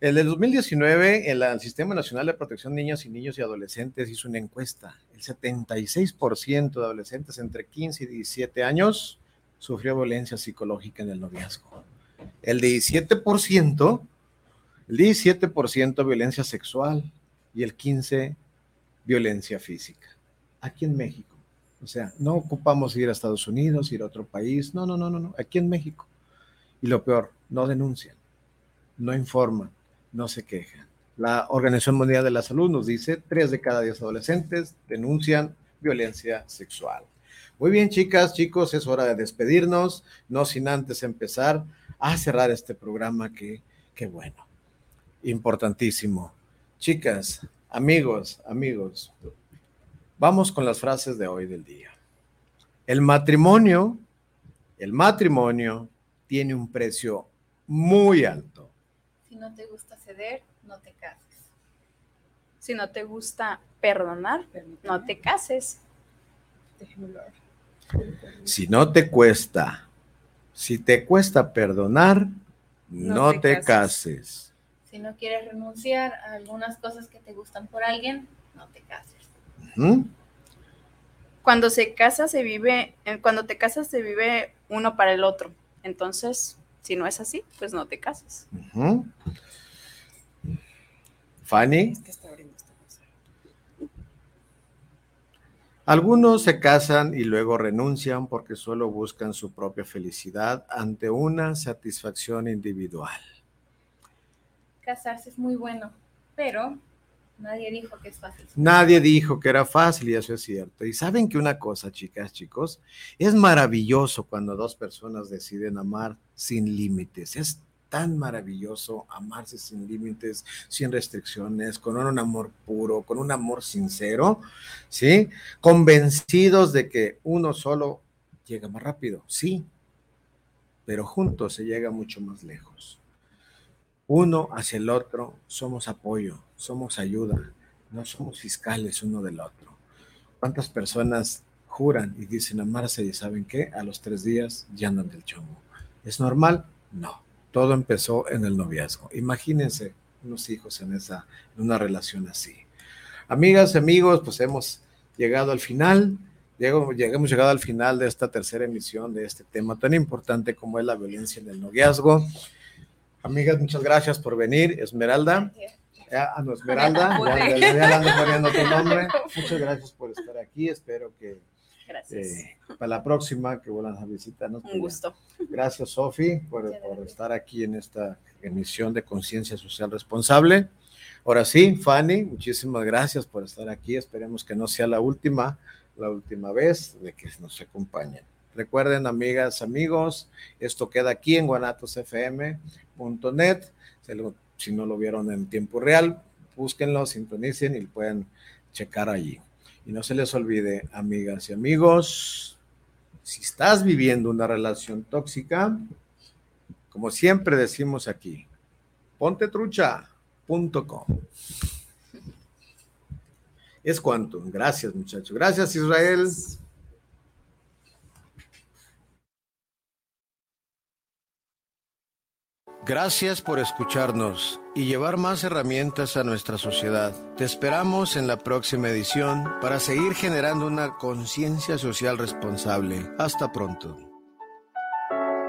S5: El del 2019, el, el Sistema Nacional de Protección de Niñas y Niños y Adolescentes hizo una encuesta. El 76% de adolescentes entre 15 y 17 años sufrió violencia psicológica en el noviazgo. El 17%, el 17% violencia sexual y el 15% violencia física. Aquí en México. O sea, no ocupamos ir a Estados Unidos, ir a otro país. No, no, no, no, no. Aquí en México. Y lo peor, no denuncian, no informan, no se quejan. La Organización Mundial de la Salud nos dice, tres de cada diez adolescentes denuncian violencia sexual. Muy bien, chicas, chicos, es hora de despedirnos, no sin antes empezar a cerrar este programa que, qué bueno, importantísimo. Chicas, amigos, amigos, vamos con las frases de hoy del día. El matrimonio, el matrimonio tiene un precio muy alto.
S7: Si no te gusta ceder, no te cases.
S6: si no te gusta perdonar, no te cases.
S5: Si no te cuesta, si te cuesta perdonar, no,
S6: No
S5: te,
S6: te
S5: cases.
S6: cases.
S7: Si no quieres renunciar a algunas cosas que te gustan por alguien, no te cases.
S5: ¿Mm?
S6: Cuando se casa, se vive, eh, cuando te casas, se vive uno para el otro. Entonces, si no es así, pues no te cases.
S5: Fanny, algunos se casan y luego renuncian porque solo buscan su propia felicidad ante una satisfacción individual.
S7: Casarse es muy bueno, pero nadie dijo que es fácil.
S5: Nadie dijo que era fácil y eso es cierto. Y saben que una cosa, chicas, chicos, es maravilloso cuando dos personas deciden amar sin límites. Es tan maravilloso amarse sin límites, sin restricciones, con un amor puro, con un amor sincero, ¿sí? Convencidos de que uno solo llega más rápido, sí, pero juntos se llega mucho más lejos. Uno hacia el otro somos apoyo, somos ayuda, no somos fiscales uno del otro. ¿Cuántas personas juran y dicen amarse y saben qué? A los tres días ya andan del chongo. ¿Es normal? No. Todo empezó en el noviazgo. Imagínense unos hijos en esa, en una relación así. Amigas, amigos, pues hemos llegado al final. Llego- lleg- Hemos llegado al final de esta tercera emisión de este tema tan importante como es la violencia en el noviazgo. Amigas, muchas gracias por venir. Esmeralda. Ya, ah, no, Esmeralda, ya, ya- ya le ando poniendo tu nombre. Muchas gracias por estar aquí. Espero que
S6: Gracias.
S5: eh, para la próxima que vuelvan a visitarnos.
S6: Un gusto.
S5: Gracias, Sofi, por, por estar aquí en esta emisión de Conciencia Social Responsable. Ahora sí, Fanny, muchísimas gracias por estar aquí. Esperemos que no sea la última, la última vez de que nos acompañen. Recuerden, amigas, amigos, esto queda aquí en guanatosfm.net. Si no lo vieron en tiempo real, búsquenlo, sintonicen y pueden checar allí. Y no se les olvide, amigas y amigos, si estás viviendo una relación tóxica, como siempre decimos aquí, pontetrucha.com. Es cuanto. Gracias, muchachos. Gracias, Israel. Gracias por escucharnos y llevar más herramientas a nuestra sociedad. Te esperamos en la próxima edición para seguir generando una conciencia social responsable. Hasta pronto.